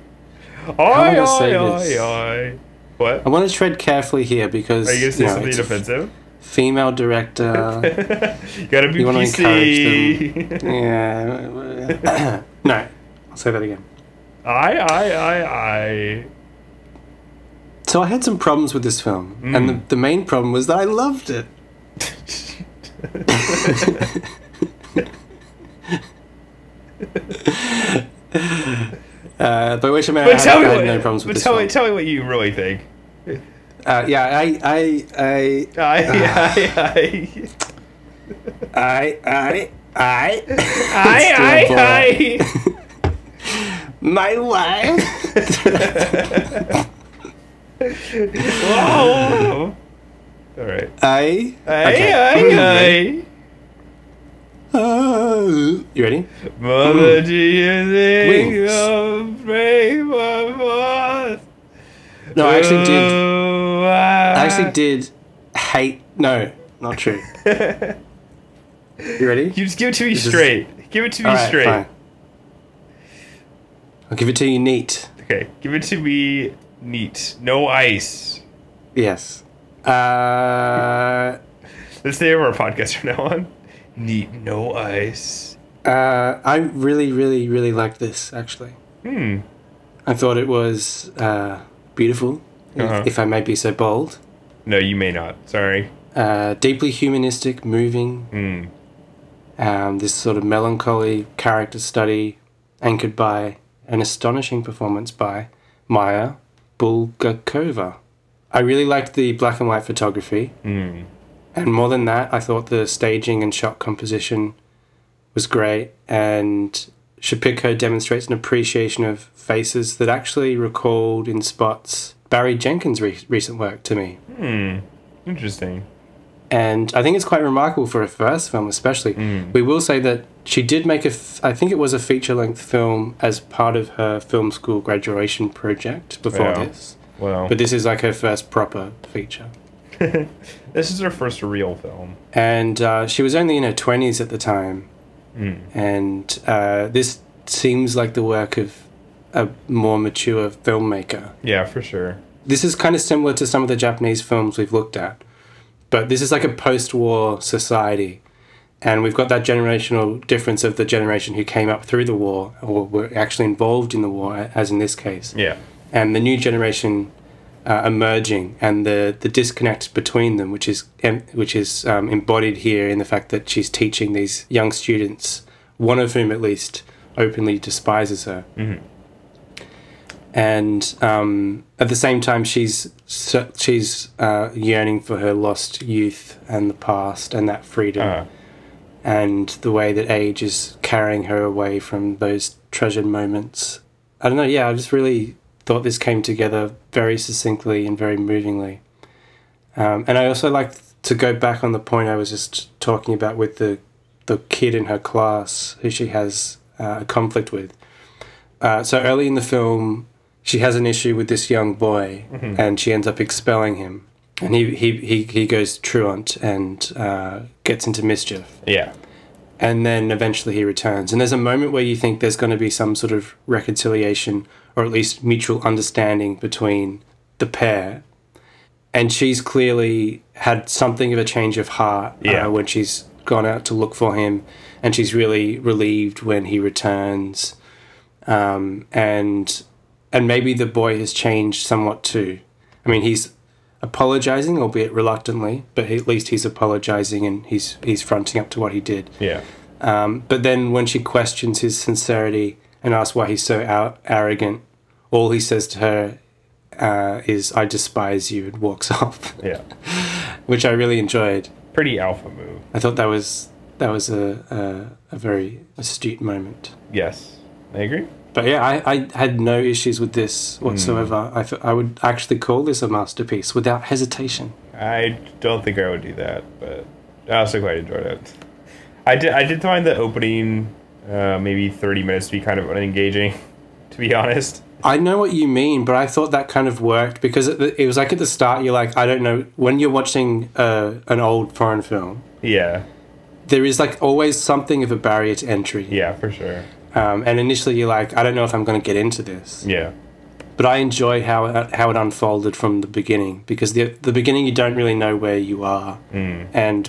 Speaker 1: I
Speaker 2: Oi,
Speaker 1: gonna say
Speaker 2: oi,
Speaker 1: this?
Speaker 2: oi, oi. What?
Speaker 1: I want to tread carefully here because
Speaker 2: Are you gonna say
Speaker 1: know,
Speaker 2: something offensive?
Speaker 1: Female director.
Speaker 2: you gotta be
Speaker 1: You
Speaker 2: PC.
Speaker 1: yeah. no, I'll say that again.
Speaker 2: I I I I.
Speaker 1: So I had some problems with this film, and
Speaker 2: Mm.
Speaker 1: the, the main problem was that I loved it. Uh, by which I mean I
Speaker 2: But
Speaker 1: had,
Speaker 2: tell
Speaker 1: I
Speaker 2: me
Speaker 1: had
Speaker 2: what.
Speaker 1: no problems with
Speaker 2: but
Speaker 1: this
Speaker 2: tell
Speaker 1: film.
Speaker 2: me tell me what you really think.
Speaker 1: Uh, yeah, I, I, I,
Speaker 2: I I I.
Speaker 1: I, I, I,
Speaker 2: I,
Speaker 1: Still
Speaker 2: I,
Speaker 1: my wife.
Speaker 2: Whoa. All right.
Speaker 1: I,
Speaker 2: I,
Speaker 1: Okay.
Speaker 2: I,
Speaker 1: Uh, you ready?
Speaker 2: I. Mother, do you think
Speaker 1: Wings.
Speaker 2: of brave was?
Speaker 1: No, I actually did. I actually did hate. No, not true. You ready?
Speaker 2: You just give it to me
Speaker 1: This is-
Speaker 2: straight. Give it to me
Speaker 1: right,
Speaker 2: straight.
Speaker 1: fine. I'll give it to you neat.
Speaker 2: Okay, give it to me neat. No ice.
Speaker 1: Yes. Uh,
Speaker 2: Let's say of our podcast from now on. Neat, no ice.
Speaker 1: uh, I really, really, really liked this. Actually,
Speaker 2: Hmm.
Speaker 1: I thought it was uh, beautiful, if-
Speaker 2: Uh-huh.
Speaker 1: if I may be so bold.
Speaker 2: No, you may not. Sorry.
Speaker 1: Uh, deeply humanistic, moving.
Speaker 2: Hmm.
Speaker 1: Um, this sort of melancholy character study, anchored by an astonishing performance by Maya Bulgakova. I really liked the black and white photography.
Speaker 2: Hmm.
Speaker 1: And more than that, I thought the staging and shot composition was great. And Shepitko demonstrates an appreciation of faces that actually recalled in spots Barry Jenkins' re- recent work to me.
Speaker 2: Hmm. Interesting.
Speaker 1: And I think it's quite remarkable for a first film, especially.
Speaker 2: Mm.
Speaker 1: We will say that she did make a, f- I think it was a feature length film as part of her film school graduation project before this.
Speaker 2: Well,
Speaker 1: But this is like her first proper feature.
Speaker 2: this is her first real film.
Speaker 1: and uh, she was only in her 20s at the time
Speaker 2: Hmm.
Speaker 1: and uh, this seems like the work of a more mature filmmaker
Speaker 2: Yeah, for sure.
Speaker 1: this is kind of similar to some of the japanese films we've looked at but this is like a post-war society and we've got that generational difference of the generation who came up through the war or were actually involved in the war as in this case
Speaker 2: Yeah.
Speaker 1: and the new generation uh, emerging and the, the disconnect between them, which is which is um, embodied here in the fact that she's teaching these young students, one of whom at least openly despises her,
Speaker 2: Mhm.
Speaker 1: and um, at the same time she's she's uh, yearning for her lost youth and the past and that freedom
Speaker 2: Uh,
Speaker 1: and the way that age is carrying her away from those treasured moments. I don't know, yeah, I just really thought this came together very succinctly and very movingly. Um, and I also like to go back on the point I was just talking about with the the kid in her class who she has uh, a conflict with. Uh, so early in the film, she has an issue with this young boy, and she ends up expelling him. And he, he, he, he goes truant and uh, gets into mischief
Speaker 2: yeah.
Speaker 1: and then eventually he returns. And there's a moment where you think there's going to be some sort of reconciliation or at least mutual understanding between the pair. And she's clearly had something of a change of heart
Speaker 2: Yeah.
Speaker 1: uh, when she's gone out to look for him, and she's really relieved when he returns. Um, and and maybe the boy has changed somewhat too. I mean, he's apologizing, albeit reluctantly, but he, at least he's apologizing and he's he's fronting up to what he did.
Speaker 2: Yeah.
Speaker 1: Um, but then when she questions his sincerity and asks why he's so ar- arrogant, all he says to her uh, is "I despise you" and walks off,
Speaker 2: Yeah.
Speaker 1: which I really enjoyed.
Speaker 2: Pretty alpha move.
Speaker 1: I thought that was that was a a, a very astute moment.
Speaker 2: Yes. I agree.
Speaker 1: But yeah, I, I had no issues with this whatsoever. I, th- I would actually call this a masterpiece without hesitation.
Speaker 2: I don't think I would do that, but I also quite enjoyed it. I did. I did find the opening, uh, maybe thirty minutes, to be kind of unengaging, to be honest.
Speaker 1: I know what you mean, but I thought that kind of worked because it, it was like at the start, you're like, I don't know, when you're watching uh, an old foreign film,
Speaker 2: Yeah,
Speaker 1: there is like always something of a barrier to entry.
Speaker 2: yeah, for sure.
Speaker 1: Um, and initially, you're like, I don't know if I'm going to get into this.
Speaker 2: Yeah,
Speaker 1: But I enjoy how it, how it unfolded from the beginning because the the beginning you don't really know where you are
Speaker 2: Mm.
Speaker 1: and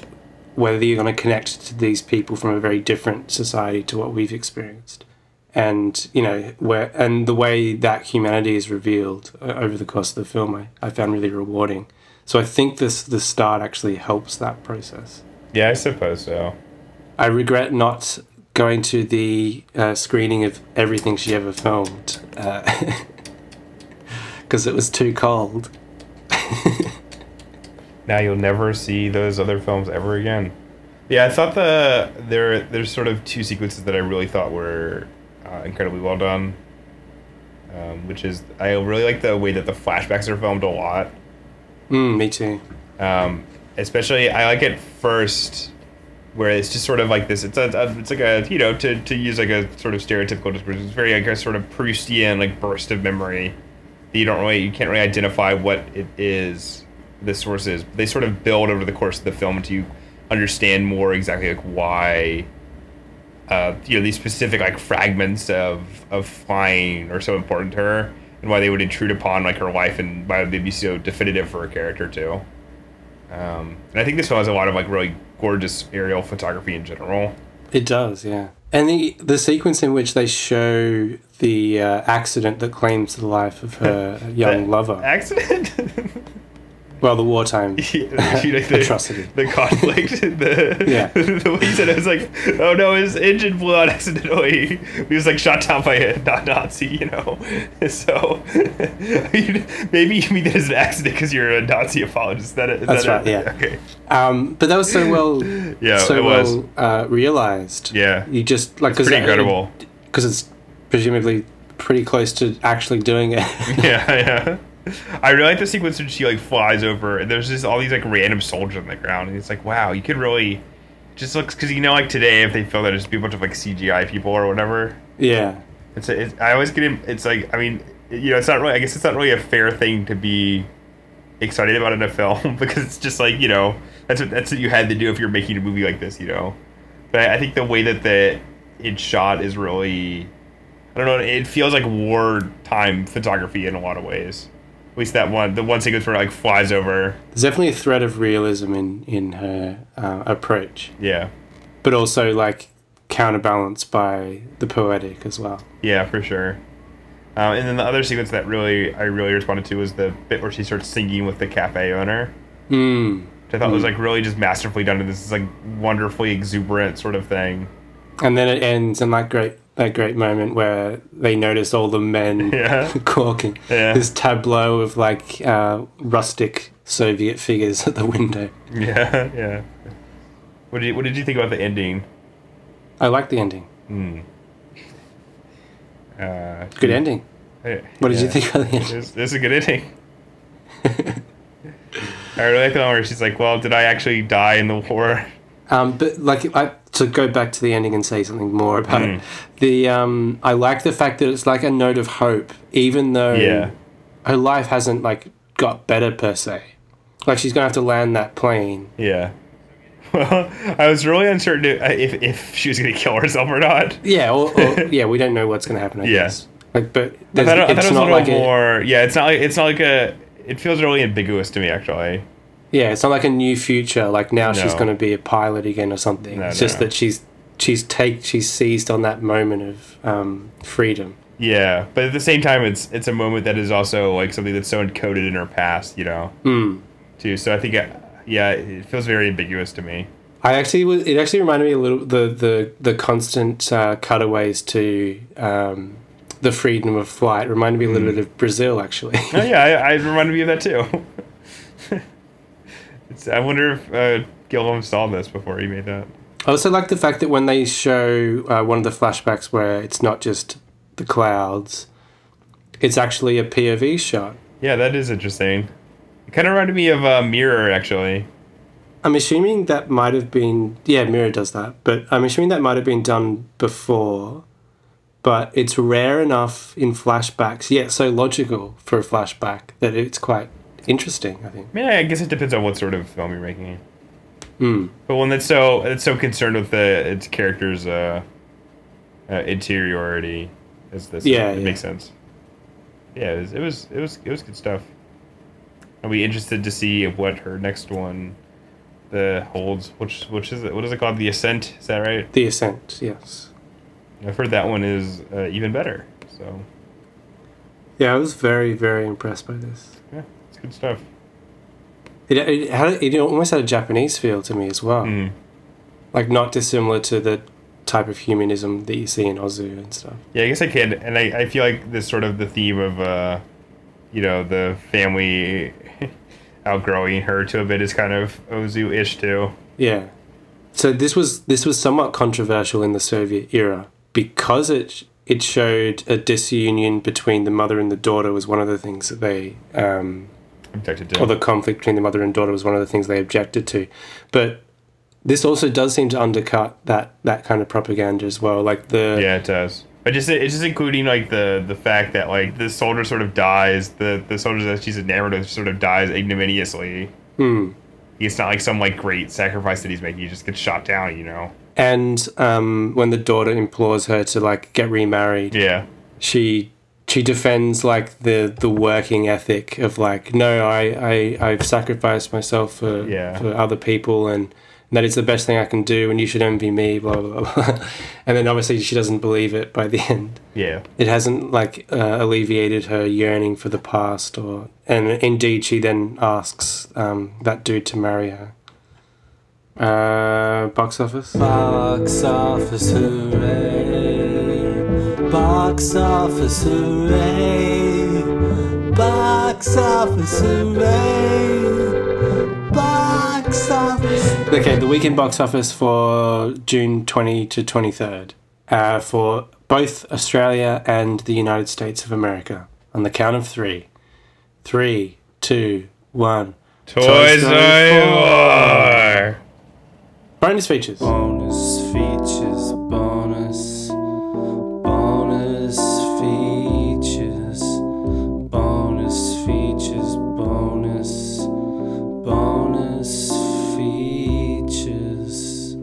Speaker 1: whether you're going to connect to these people from a very different society to what we've experienced, and you know where and the way that humanity is revealed uh, over the course of the film, I, I found really rewarding. So I think this the start actually helps that process.
Speaker 2: yeah, I suppose so.
Speaker 1: I regret not going to the uh, screening of everything she ever filmed because it was too cold.
Speaker 2: Now you'll never see those other films ever again. Yeah, I thought the there there's sort of two sequences that I really thought were uh, incredibly well done. Um, which is I really like the way that the flashbacks are filmed a lot.
Speaker 1: Mm, me too.
Speaker 2: Um, especially I like it first where it's just sort of like this. It's a, a it's like a you know to, to use like a sort of stereotypical description. It's very like a sort of Proustian like burst of memory that you don't really you can't really identify what it is. The source is. They sort of build over the course of the film you understand more exactly like why. Uh, you know these specific like fragments of of flying are so important to her, and why they would intrude upon like her life, and why they'd be so definitive for her character too. Um, and I think this film has a lot of like really gorgeous aerial photography in general.
Speaker 1: It does, yeah. And the the sequence in which they show the uh, accident that claims the life of her young lover,
Speaker 2: Accident.
Speaker 1: well, the wartime
Speaker 2: Yeah, like, the,
Speaker 1: atrocity.
Speaker 2: The conflict. The,
Speaker 1: Yeah.
Speaker 2: the way he said it was like, oh no, his engine blew out accidentally. He was like shot down by a Nazi, you know. So maybe you mean that as an accident because you're a Nazi apologist. That is
Speaker 1: That's
Speaker 2: that
Speaker 1: right,
Speaker 2: it?
Speaker 1: yeah.
Speaker 2: Okay.
Speaker 1: Um, but that was so well,
Speaker 2: Yeah,
Speaker 1: so
Speaker 2: it was.
Speaker 1: well uh, realized.
Speaker 2: Yeah.
Speaker 1: You just like
Speaker 2: It's pretty incredible.
Speaker 1: because it's presumably pretty close to actually doing it.
Speaker 2: yeah, yeah. I really like the sequence when she like flies over and there's just all these like random soldiers on the ground and it's like wow you could really just looks because you know like today if they feel that it's be a bunch of like CGI people or whatever
Speaker 1: yeah.
Speaker 2: it's, it's I always get it it's like I mean you know it's not really I guess it's not really a fair thing to be excited about in a film because it's just like you know that's what that's what you had to do if you're making a movie like this you know but I think the way that the it's shot is really I don't know it feels like wartime photography in a lot of ways least that one the one sequence where like flies over
Speaker 1: There's definitely a thread of realism in in her uh, approach,
Speaker 2: yeah
Speaker 1: but also like counterbalanced by the poetic as well.
Speaker 2: yeah for sure um, and then the other sequence that really I really responded to was the bit where she starts singing with the cafe owner
Speaker 1: Mm.
Speaker 2: which I thought was like really just masterfully done. And this is like wonderfully exuberant sort of thing.
Speaker 1: And then it ends in that great that great moment where they notice all the men
Speaker 2: Yeah.
Speaker 1: gawking.
Speaker 2: Yeah.
Speaker 1: This tableau of like uh, rustic Soviet figures at the window.
Speaker 2: Yeah, yeah. What did you, what did you think about the ending?
Speaker 1: I like the ending.
Speaker 2: Hmm. Uh,
Speaker 1: Good ending.
Speaker 2: eh,
Speaker 1: What did you think of the ending?
Speaker 2: This, this is a good ending. I really like the one where she's like, "Well, did I actually die in the war?"
Speaker 1: Um, but like I, to go back to the ending and say something more about
Speaker 2: Mm.
Speaker 1: it. The um, I like the fact that it's like a note of hope, even though
Speaker 2: Yeah.
Speaker 1: her life hasn't like got better per se. Like she's gonna have to land that plane.
Speaker 2: Yeah. Well, I was really uncertain if if she was gonna kill herself or not.
Speaker 1: Yeah, or, or yeah, we don't know what's gonna happen. I
Speaker 2: Yeah.
Speaker 1: guess. Like, but
Speaker 2: I thought, I thought
Speaker 1: it's
Speaker 2: it was a
Speaker 1: not
Speaker 2: little
Speaker 1: like a
Speaker 2: more. Yeah, it's not like it's not like a. It feels really ambiguous to me, actually.
Speaker 1: Yeah, it's not like a new future. Like now she's gonna be a pilot again or something.
Speaker 2: No,
Speaker 1: it's just that she's she's take she's seized on that moment of um, freedom.
Speaker 2: Yeah, but at the same time, it's it's a moment that is also like something that's so encoded in her past, you know,
Speaker 1: Mm.
Speaker 2: too. So I think, uh, yeah, it feels very ambiguous to me.
Speaker 1: I actually was. It actually reminded me a little the the the constant uh, cutaways to um, the freedom of flight reminded me a little
Speaker 2: Mm.
Speaker 1: bit of Brazil actually.
Speaker 2: Oh yeah, I, I reminded me of that too. it's, I wonder if uh, Gilliam saw this before he made that.
Speaker 1: I also like the fact that when they show uh, one of the flashbacks where it's not just the clouds, it's actually a POV shot.
Speaker 2: Yeah, that is interesting. It kind of reminded me of uh, Mirror, actually.
Speaker 1: I'm assuming that might have been yeah, Mirror does that, but I'm assuming that might have been done before but it's rare enough in flashbacks, yet so logical for a flashback that it's quite interesting. I think.
Speaker 2: I mean, I guess it depends on what sort of film you're making.
Speaker 1: Hmm.
Speaker 2: But one that's so it's so concerned with the its character's uh, uh interiority as this,
Speaker 1: Yeah,
Speaker 2: it
Speaker 1: yeah.
Speaker 2: makes sense. Yeah, it was, it was it was it was good stuff. I'll be interested to see what her next one the holds. Which which is it? What is it called? The Ascent. Is that right?
Speaker 1: The Ascent, yes.
Speaker 2: I've heard that one is uh, even better. So
Speaker 1: Yeah, I was very, very impressed by this.
Speaker 2: Good stuff.
Speaker 1: It, it had it almost had a Japanese feel to me as well,
Speaker 2: Mm.
Speaker 1: like not dissimilar to the type of humanism that you see in Ozu and stuff.
Speaker 2: Yeah, I guess I can, and I, I feel like this sort of the theme of, uh, you know, the family outgrowing her to a bit is kind of Ozu-ish too.
Speaker 1: Yeah. So this was this was somewhat controversial in the Soviet era because it it showed a disunion between the mother and the daughter was one of the things that they um,
Speaker 2: Objected to.
Speaker 1: or the conflict between the mother and daughter was one of the things they objected to. But this also does seem to undercut that that kind of propaganda as well. Like the
Speaker 2: yeah, it does. But just it's just including like the the fact that like the soldier sort of dies, the the soldier that she's enamored of sort of dies ignominiously.
Speaker 1: Hmm.
Speaker 2: It's not like some like great sacrifice that he's making. He just gets shot down, you know.
Speaker 1: And um, when the daughter implores her to like get remarried,
Speaker 2: Yeah.
Speaker 1: she she defends like the the working ethic of like no I I I've sacrificed myself for
Speaker 2: Yeah.
Speaker 1: for other people and that is the best thing I can do and you should envy me blah blah blah and then obviously she doesn't believe it by the end
Speaker 2: Yeah.
Speaker 1: it hasn't like uh, alleviated her yearning for the past or and indeed she then asks um, that dude to marry her uh, box office
Speaker 4: Box office hooray! Box office hooray! Box office hooray! Box office.
Speaker 1: Okay, the weekend box office for June 20 to 23rd uh, for both Australia and the United States of America. On the count of three. Three, two, one.
Speaker 2: Toy
Speaker 1: Story
Speaker 2: Story
Speaker 1: four. Bonus features.
Speaker 4: Bonus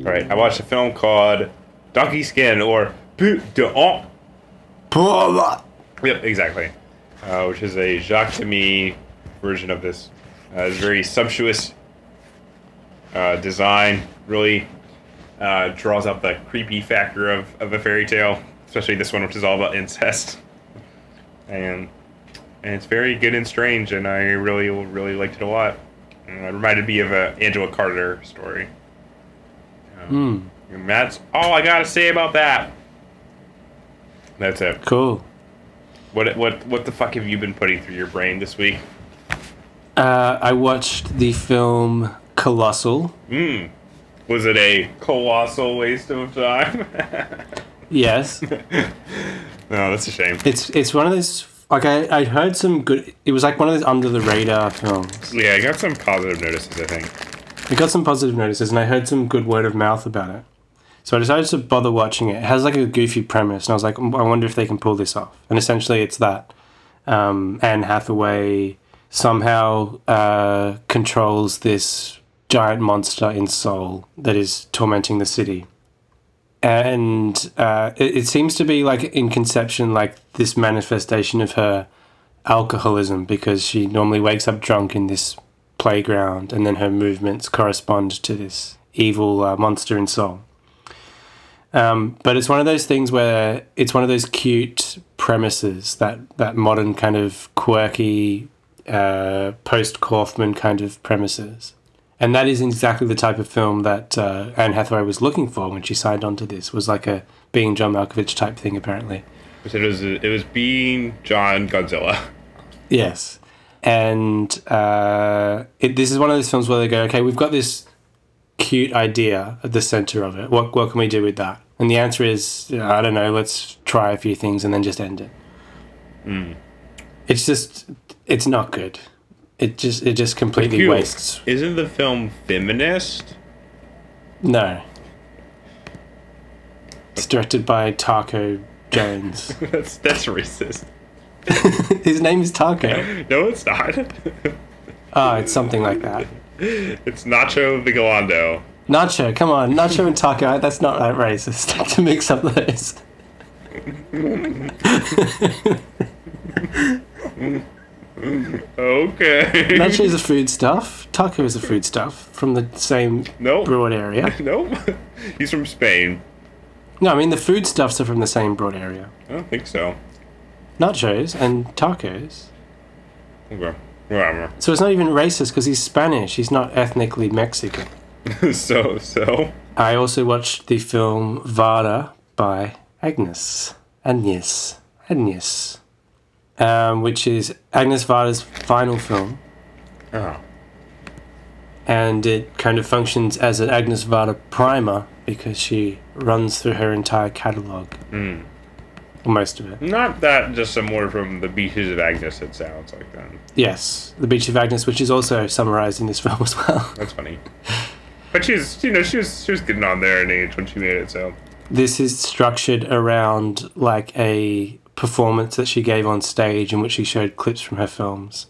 Speaker 2: All right, I watched a film called Donkey Skin or Boot de. Yep, exactly. Uh, which is a Jacques Demy version of this. Uh, it's very sumptuous uh, design. Really uh, draws up the creepy factor of, of a fairy tale, especially this one, which is all about incest. And and it's very good and strange, and I really really liked it a lot. Uh, it reminded me of a Angela Carter story.
Speaker 1: Hmm,
Speaker 2: And that's all I gotta say about that. That's it.
Speaker 1: cool.
Speaker 2: What what what the fuck have you been putting through your brain this week?
Speaker 1: Uh, I watched the film Colossal.
Speaker 2: Hmm. Was it a colossal waste of time?
Speaker 1: Yes.
Speaker 2: no, that's a shame.
Speaker 1: it's it's one of those. Like, I, I heard some good. It was like one of those under the radar films.
Speaker 2: Yeah, I got some positive notices. I think.
Speaker 1: It got some positive notices, and I heard some good word of mouth about it. So I decided to bother watching it. It has like a goofy premise, and I was like, "Mm, I wonder if they can pull this off. And essentially, it's that um, Anne Hathaway somehow uh, controls this giant monster in Seoul that is tormenting the city. And uh, it, it seems to be like in conception, like this manifestation of her alcoholism because she normally wakes up drunk in this playground and then her movements correspond to this evil uh, monster in Seoul. Um, but it's one of those things where it's one of those cute premises that, that modern kind of quirky uh, post Kaufman kind of premises. And that is exactly the type of film that uh, Anne Hathaway was looking for when she signed on to this. Was like a being John Malkovich type thing, apparently.
Speaker 2: It was it was being John Godzilla.
Speaker 1: Yes, and uh, it, this is one of those films where they go, okay, we've got this cute idea at the center of it. What what can we do with that? And the answer is, I don't know. Let's try a few things and then just end it. It's just, it's not good. It just it just completely
Speaker 2: Cute.
Speaker 1: wastes.
Speaker 2: Isn't the film feminist?
Speaker 1: No. It's directed by Taco Jones.
Speaker 2: That's that's racist.
Speaker 1: His name is Taco.
Speaker 2: No, it's not.
Speaker 1: Oh, it's something like that.
Speaker 2: it's Nacho Vigalondo.
Speaker 1: Nacho, come on, Nacho and Taco. That's not that racist to mix up those.
Speaker 2: Okay.
Speaker 1: Nacho is a food stuff. Taco is a food stuff from the same
Speaker 2: Nope.
Speaker 1: broad area.
Speaker 2: Nope. He's from Spain.
Speaker 1: No, I mean the food stuffs are from the same broad area.
Speaker 2: I don't think so.
Speaker 1: Nachos and tacos.
Speaker 2: Okay. Whatever.
Speaker 1: So it's not even racist because he's Spanish. He's not ethnically Mexican.
Speaker 2: so so.
Speaker 1: I also watched the film Varda by Agnes. Agnes. Agnes. Um, which is Agnes Varda's final film.
Speaker 2: Oh.
Speaker 1: And it kind of functions as an Agnes Varda primer because she runs through her entire catalogue.
Speaker 2: Mm.
Speaker 1: Most of it.
Speaker 2: Not that dissimilar from the Beaches of Agnes. It sounds like then.
Speaker 1: Yes, The Beaches of Agnes, which is also summarised in this film as well.
Speaker 2: That's funny. But she's you know she was she was getting on there in age when she made it. So
Speaker 1: this is structured around like a performance that she gave on stage in which she showed clips from her films.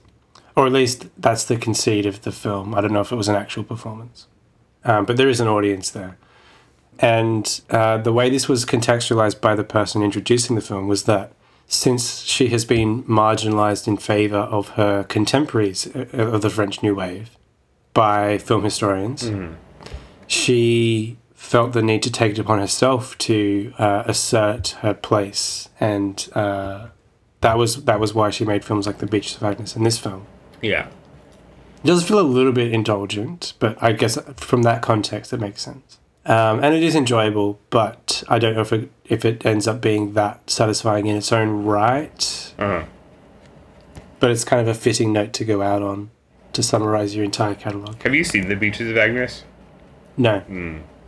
Speaker 1: Or at least that's the conceit of the film. I don't know if it was an actual performance. Um, but there is an audience there. And uh, the way this was contextualized by the person introducing the film was that since she has been marginalized in favor of her contemporaries uh, of the French New Wave by film historians, she felt the need to take it upon herself to uh, assert her place, and uh, that was that was why she made films like The Beaches of Agnes and this film.
Speaker 2: yeah.
Speaker 1: It does feel a little bit indulgent, but I guess from that context, it makes sense. Um, and it is enjoyable, but I don't know if it if it ends up being that satisfying in its own right.
Speaker 2: Uh huh.
Speaker 1: But it's kind of a fitting note to go out on to summarize your entire catalog.
Speaker 2: Have you seen the Beaches of Agnes?
Speaker 1: No,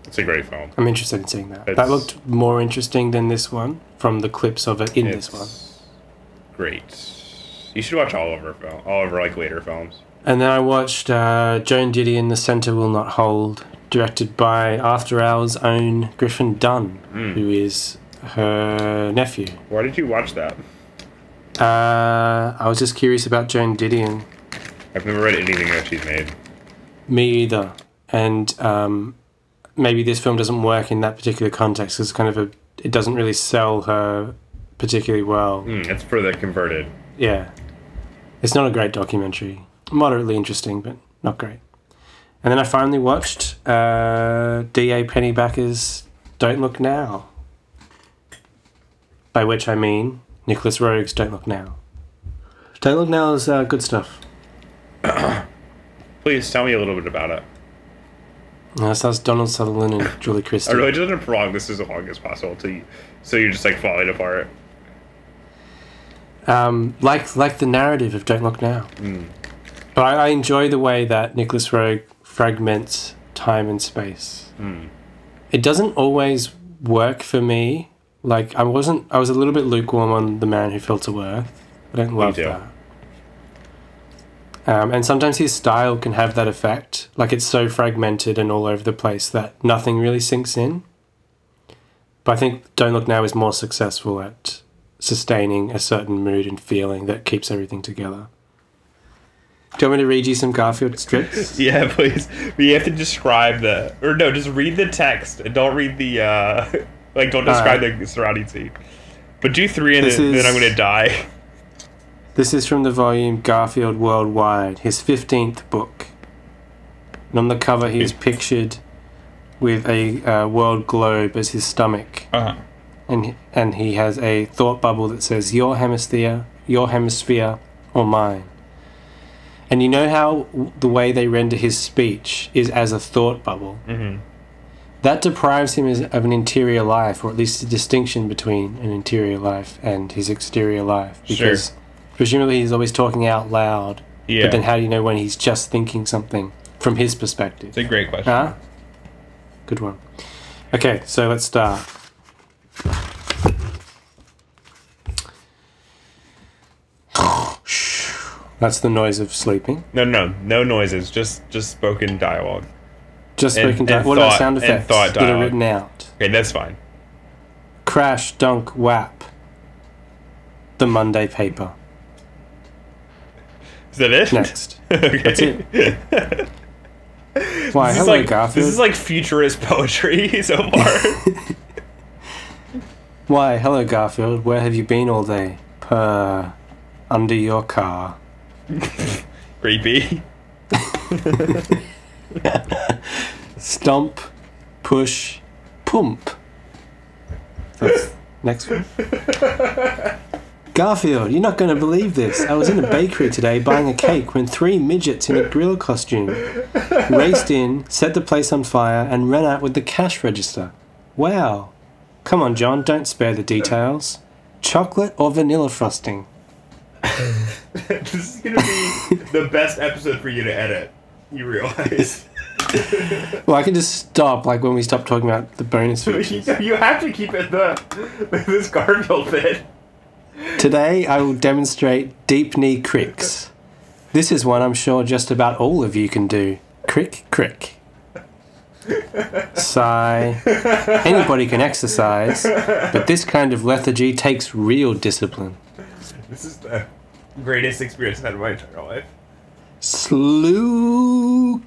Speaker 2: It's a great film.
Speaker 1: I'm interested in seeing that. That looked more interesting than this one from the clips of it in this one.
Speaker 2: Great. You should watch all of her film, all of her like later films.
Speaker 1: And then I watched uh, Joan Didion, The Centre Will Not Hold, directed by After Hours' own Griffin Dunne, who is her nephew.
Speaker 2: Why did you watch that?
Speaker 1: Uh, I was just curious about Joan Didion.
Speaker 2: I've never read anything that she's made.
Speaker 1: Me either. And um, maybe this film doesn't work in that particular context. It's kind of a. It doesn't really sell her particularly well.
Speaker 2: Mm, it's for the converted.
Speaker 1: Yeah. It's not a great documentary. Moderately interesting, but not great. And then I finally watched uh, D.A. Pennebaker's Don't Look Now. By which I mean Nicolas Roeg's Don't Look Now. Don't Look Now is uh, good stuff.
Speaker 2: Please tell me a little bit about it.
Speaker 1: So that's Donald Sutherland and Julie Christie.
Speaker 2: I really to prolong this as long as possible to you, so you're just like falling apart.
Speaker 1: um, like like the narrative of Don't Look Now. But I, I enjoy the way that Nicholas Rogue fragments time and space. It doesn't always work for me. Like I wasn't, I was a little bit lukewarm on the Man Who Fell to Earth. I don't love
Speaker 2: too.
Speaker 1: that. Um, and sometimes his style can have that effect. Like it's so fragmented and all over the place that nothing really sinks in. But I think Don't Look Now is more successful at sustaining a certain mood and feeling that keeps everything together. Do you want me to read you some Garfield strips?
Speaker 2: Yeah, please. But you have to describe the, or no, just read the text and don't read the, uh, like don't describe the surrounding scene. But do three and then, then I'm gonna die.
Speaker 1: This is from the volume Garfield Worldwide, his 15th book. And on the cover, he is pictured with a uh, world globe as his stomach.
Speaker 2: Uh huh.
Speaker 1: And, and he has a thought bubble that says, Your hemisphere, your hemisphere, or mine. And you know how the way they render his speech is as a thought bubble?
Speaker 2: Mhm.
Speaker 1: That deprives him of an interior life, or at least a distinction between an interior life and his exterior life.
Speaker 2: Sure.
Speaker 1: Because presumably he's always talking out loud.
Speaker 2: Yeah.
Speaker 1: But then how do you know when he's just thinking something from his perspective?
Speaker 2: It's a great question.
Speaker 1: Huh? Good one. Okay, so let's start. That's the noise of sleeping.
Speaker 2: No, no, no noises. Just, just spoken dialogue.
Speaker 1: Just
Speaker 2: And-
Speaker 1: spoken.
Speaker 2: dialogue.
Speaker 1: di- what about sound effects
Speaker 2: thought
Speaker 1: that are written out?
Speaker 2: Okay, that's fine.
Speaker 1: Crash, dunk, whap. the Monday paper.
Speaker 2: Is that it?
Speaker 1: Next.
Speaker 2: okay.
Speaker 1: That's it. Why,
Speaker 2: This
Speaker 1: hello,
Speaker 2: like
Speaker 1: Garfield.
Speaker 2: this is like futurist poetry so far.
Speaker 1: Why, hello, Garfield. Where have you been all day? Purr. Under your car.
Speaker 2: Creepy.
Speaker 1: Stomp. Push. Pump. That's next one. Garfield, you're not going to believe this. I was in a bakery today buying a cake when three midgets in a gorilla costume raced in, set the place on fire, and ran out with the cash register. Wow. Come on, John, don't spare the details. Chocolate or vanilla frosting?
Speaker 2: this is gonna be the best episode for you to edit. You realize?
Speaker 1: Well, I can just stop, like when we stop talking about the bonus
Speaker 2: you,
Speaker 1: features.
Speaker 2: you have to keep it the this Garfield bit.
Speaker 1: Today, I will demonstrate deep knee cricks. This is one I'm sure just about all of you can do. Crick, crick. Sigh. Anybody can exercise, but this kind of lethargy takes real discipline.
Speaker 2: This is the greatest experience I've had in my entire life.
Speaker 1: Slook.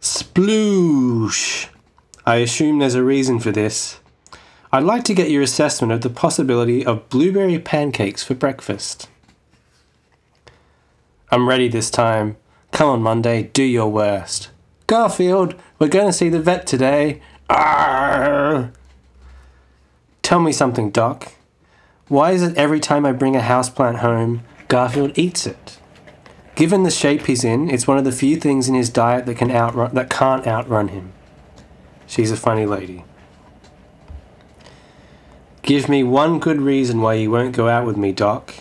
Speaker 1: Sploosh. I assume there's a reason for this. I'd like to get your assessment of the possibility of blueberry pancakes for breakfast. I'm ready this time. Come on, Monday, do your worst. Garfield, we're going to see the vet today. Arrgh. Tell me something, Doc. Why is it every time I bring a houseplant home, Garfield eats it? Given the shape he's in, it's one of the few things in his diet that can outrun that can't outrun him. She's a funny lady. Give me one good reason why you won't go out with me, Doc.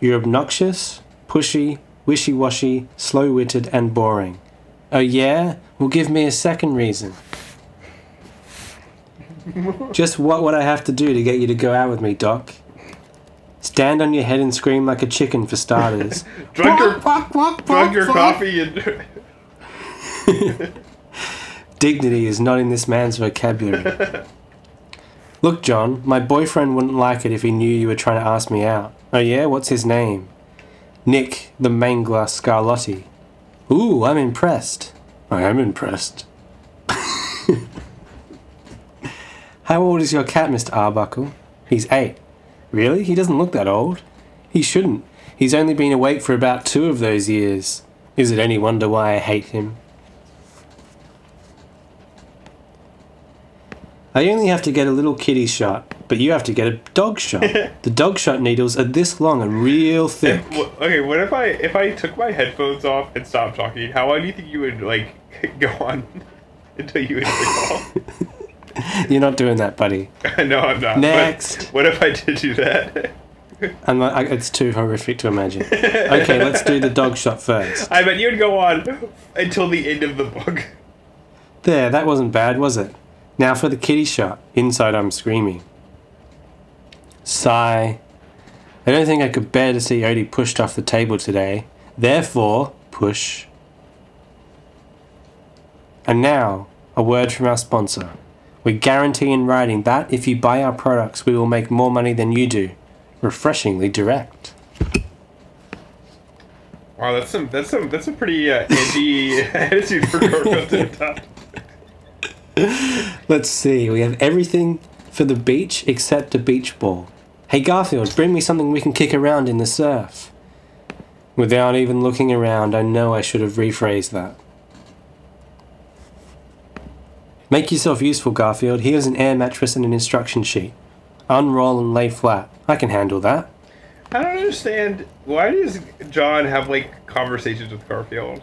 Speaker 1: You're obnoxious, pushy, wishy washy, slow witted, and boring. Oh, yeah? Well, give me a second reason. Just what would I have to do to get you to go out with me, Doc? Stand on your head and scream like a chicken for starters.
Speaker 2: Drunk your drunk your coffee and
Speaker 1: Dignity is not in this man's vocabulary. Look, John, my boyfriend wouldn't like it if he knew you were trying to ask me out. Oh, yeah? What's his name? Nick the Mangler Scarlotti. Ooh, I'm impressed. I am impressed. How old is your cat, Mr. Arbuckle? He's eight. Really? He doesn't look that old. He shouldn't. He's only been awake for about two of those years. Is it any wonder why I hate him? I only have to get a little kitty shot, but you have to get a dog shot. the dog shot needles are this long and real thick.
Speaker 2: Okay, what if I if I took my headphones off and stopped talking? How long do you think you would like go on until you would the call?
Speaker 1: You're not doing that, buddy.
Speaker 2: no, I'm not.
Speaker 1: Next.
Speaker 2: what if I did do that?
Speaker 1: I'm it's too horrific to imagine. Okay, let's do the dog shot first.
Speaker 2: I bet you would go on until the end of the book.
Speaker 1: There, that wasn't bad, was it? Now for the kitty shot. Inside, I'm screaming. Sigh. I don't think I could bear to see Odie pushed off the table today. Therefore, push. And now, a word from our sponsor. We guarantee in writing that if you buy our products, we will make more money than you do. Refreshingly direct.
Speaker 2: Wow, that's some that's some that's a pretty uh, anti attitude for Garfield to adopt.
Speaker 1: Let's see, we have everything for the beach except a beach ball. Hey Garfield, bring me something we can kick around in the surf. Without even looking around, I know I should have rephrased that. Make yourself useful, Garfield. Here's an air mattress and an instruction sheet. Unroll and lay flat. I can handle that.
Speaker 2: I don't understand why does John have like conversations with Garfield? Is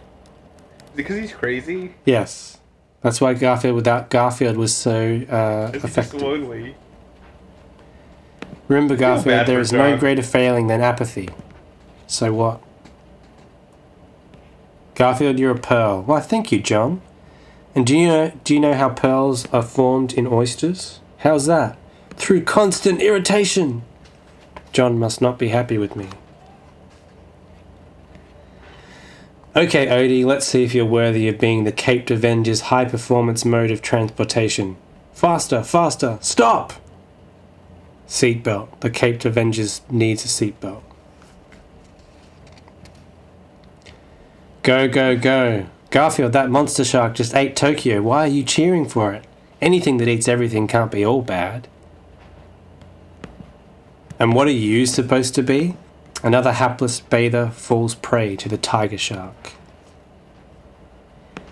Speaker 2: it because he's crazy?
Speaker 1: Yes. That's why Garfield without Garfield was so uh,
Speaker 2: Is he just
Speaker 1: effective.
Speaker 2: lonely?
Speaker 1: Remember, Garfield, there
Speaker 2: is
Speaker 1: is no greater failing than apathy. So what? Garfield, you're a pearl. Why, thank you, John. And do you know do you know how pearls are formed in oysters? How's that? Through constant irritation. John must not be happy with me. Okay, Odie, let's see if you're worthy of being the Caped Avenger's high performance mode of transportation. Faster, faster, stop! Seatbelt. The Caped Avengers needs a seatbelt. Go, go, go. Garfield, that monster shark just ate Tokyo. Why are you cheering for it? Anything that eats everything can't be all bad. And what are you supposed to be? Another hapless bather falls prey to the tiger shark.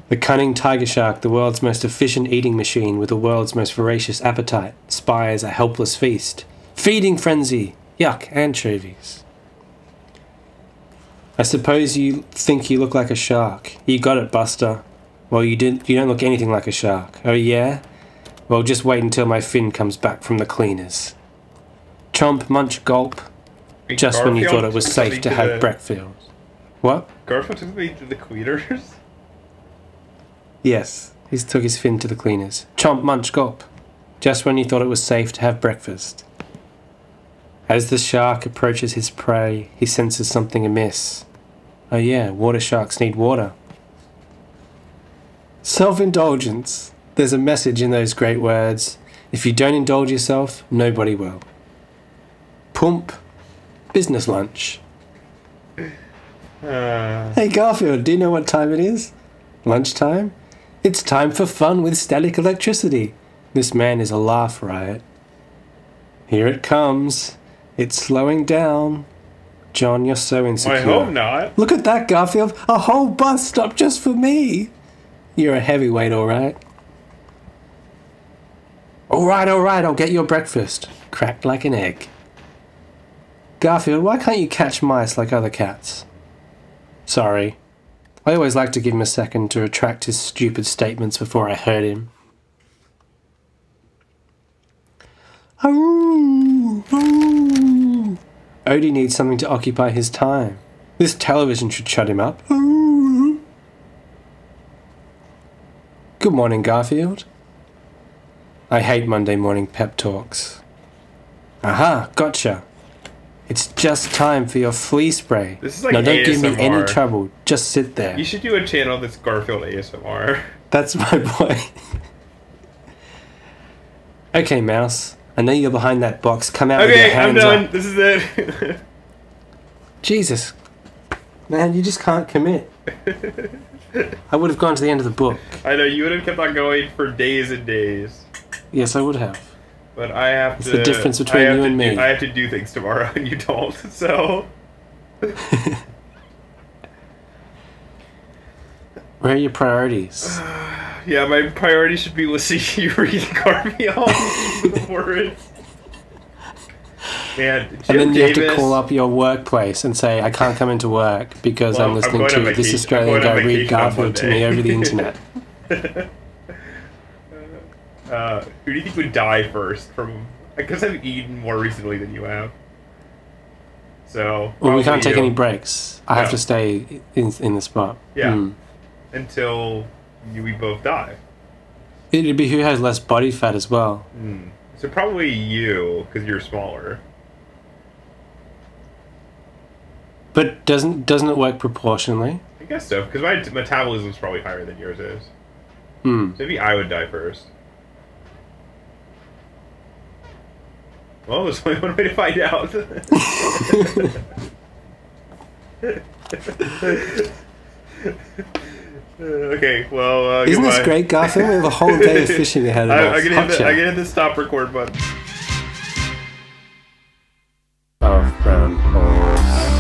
Speaker 1: The cunning tiger shark, the world's most efficient eating machine with the world's most voracious appetite, spies a helpless feast. Feeding frenzy! Yuck, anchovies. I suppose you think you look like a shark. You got it, Buster. Well, you didn't. You don't look anything like a shark. Oh yeah? Well, just wait until my fin comes back from the cleaners. Chomp, munch, gulp. Just when you thought it was safe to have breakfast. What?
Speaker 2: Garfield took me to the cleaners.
Speaker 1: Yes, he took his fin to the cleaners. Chomp, munch, gulp. Just when you thought it was safe to have breakfast. As the shark approaches his prey, he senses something amiss. Oh, yeah, water sharks need water. Self indulgence. There's a message in those great words. If you don't indulge yourself, nobody will. Pump. Business lunch.
Speaker 2: Uh,
Speaker 1: Hey Garfield, do you know what time it is? Lunchtime? It's time for fun with static electricity. This man is a laugh riot. Here it comes. It's slowing down. John, you're so insecure.
Speaker 2: I hope not.
Speaker 1: Look at that, Garfield. A whole bus stop just for me. You're a heavyweight, all right. All right, all right, I'll get your breakfast. Cracked like an egg. Garfield, why can't you catch mice like other cats? Sorry. I always like to give him a second to retract his stupid statements before I hurt him. Aroo, aroo. Odie needs something to occupy his time. This television should shut him up. Good morning, Garfield. I hate Monday morning pep talks. Aha, gotcha. It's just time for your flea spray.
Speaker 2: This is like
Speaker 1: now don't give me any trouble. Just sit there.
Speaker 2: You should do a channel that's Garfield ASMR.
Speaker 1: That's my point. okay, Mouse. I know you're behind that box. Come out with your
Speaker 2: Okay, I'm
Speaker 1: hands
Speaker 2: done.
Speaker 1: up.
Speaker 2: This is it.
Speaker 1: Jesus. Man, you just can't commit. I would have gone to the end of the book.
Speaker 2: I know you would have kept on going for days and days,
Speaker 1: Yes, I would have.
Speaker 2: but I have to.
Speaker 1: It's
Speaker 2: to.
Speaker 1: the difference
Speaker 2: I
Speaker 1: between
Speaker 2: have
Speaker 1: you
Speaker 2: to
Speaker 1: and
Speaker 2: do-
Speaker 1: me.
Speaker 2: I have to do things tomorrow, and you don't. So
Speaker 1: Where are your priorities?
Speaker 2: Yeah, my priority should be listening to you read Garfield it. Man, Jim
Speaker 1: and then you
Speaker 2: Davis,
Speaker 1: have to call up your workplace and say, I can't come into work because
Speaker 2: Well,
Speaker 1: I'm
Speaker 2: I'm
Speaker 1: listening to
Speaker 2: on
Speaker 1: this Australian guy read Garfield to me over the internet.
Speaker 2: Uh, who do you think would die first from? Because I've eaten more recently than you have. So
Speaker 1: Well, we can't
Speaker 2: probably
Speaker 1: take any breaks. I have to stay in, in the spot.
Speaker 2: Yeah.
Speaker 1: Hmm.
Speaker 2: until you, we both die.
Speaker 1: It'd be who has less body fat as well.
Speaker 2: So probably you, because you're smaller.
Speaker 1: But doesn't doesn't it work proportionally?
Speaker 2: I guess so, because my metabolism's probably higher than yours is.
Speaker 1: Hmm.
Speaker 2: So maybe I would die first. Well, there's only one way to find out. Uh, okay, well, uh,
Speaker 1: Isn't this great, Garfield? We have a whole day of fishing ahead of
Speaker 2: I,
Speaker 1: us.
Speaker 2: I'm gonna hit the, I'm gonna hit the stop record button.
Speaker 1: Above ground hole.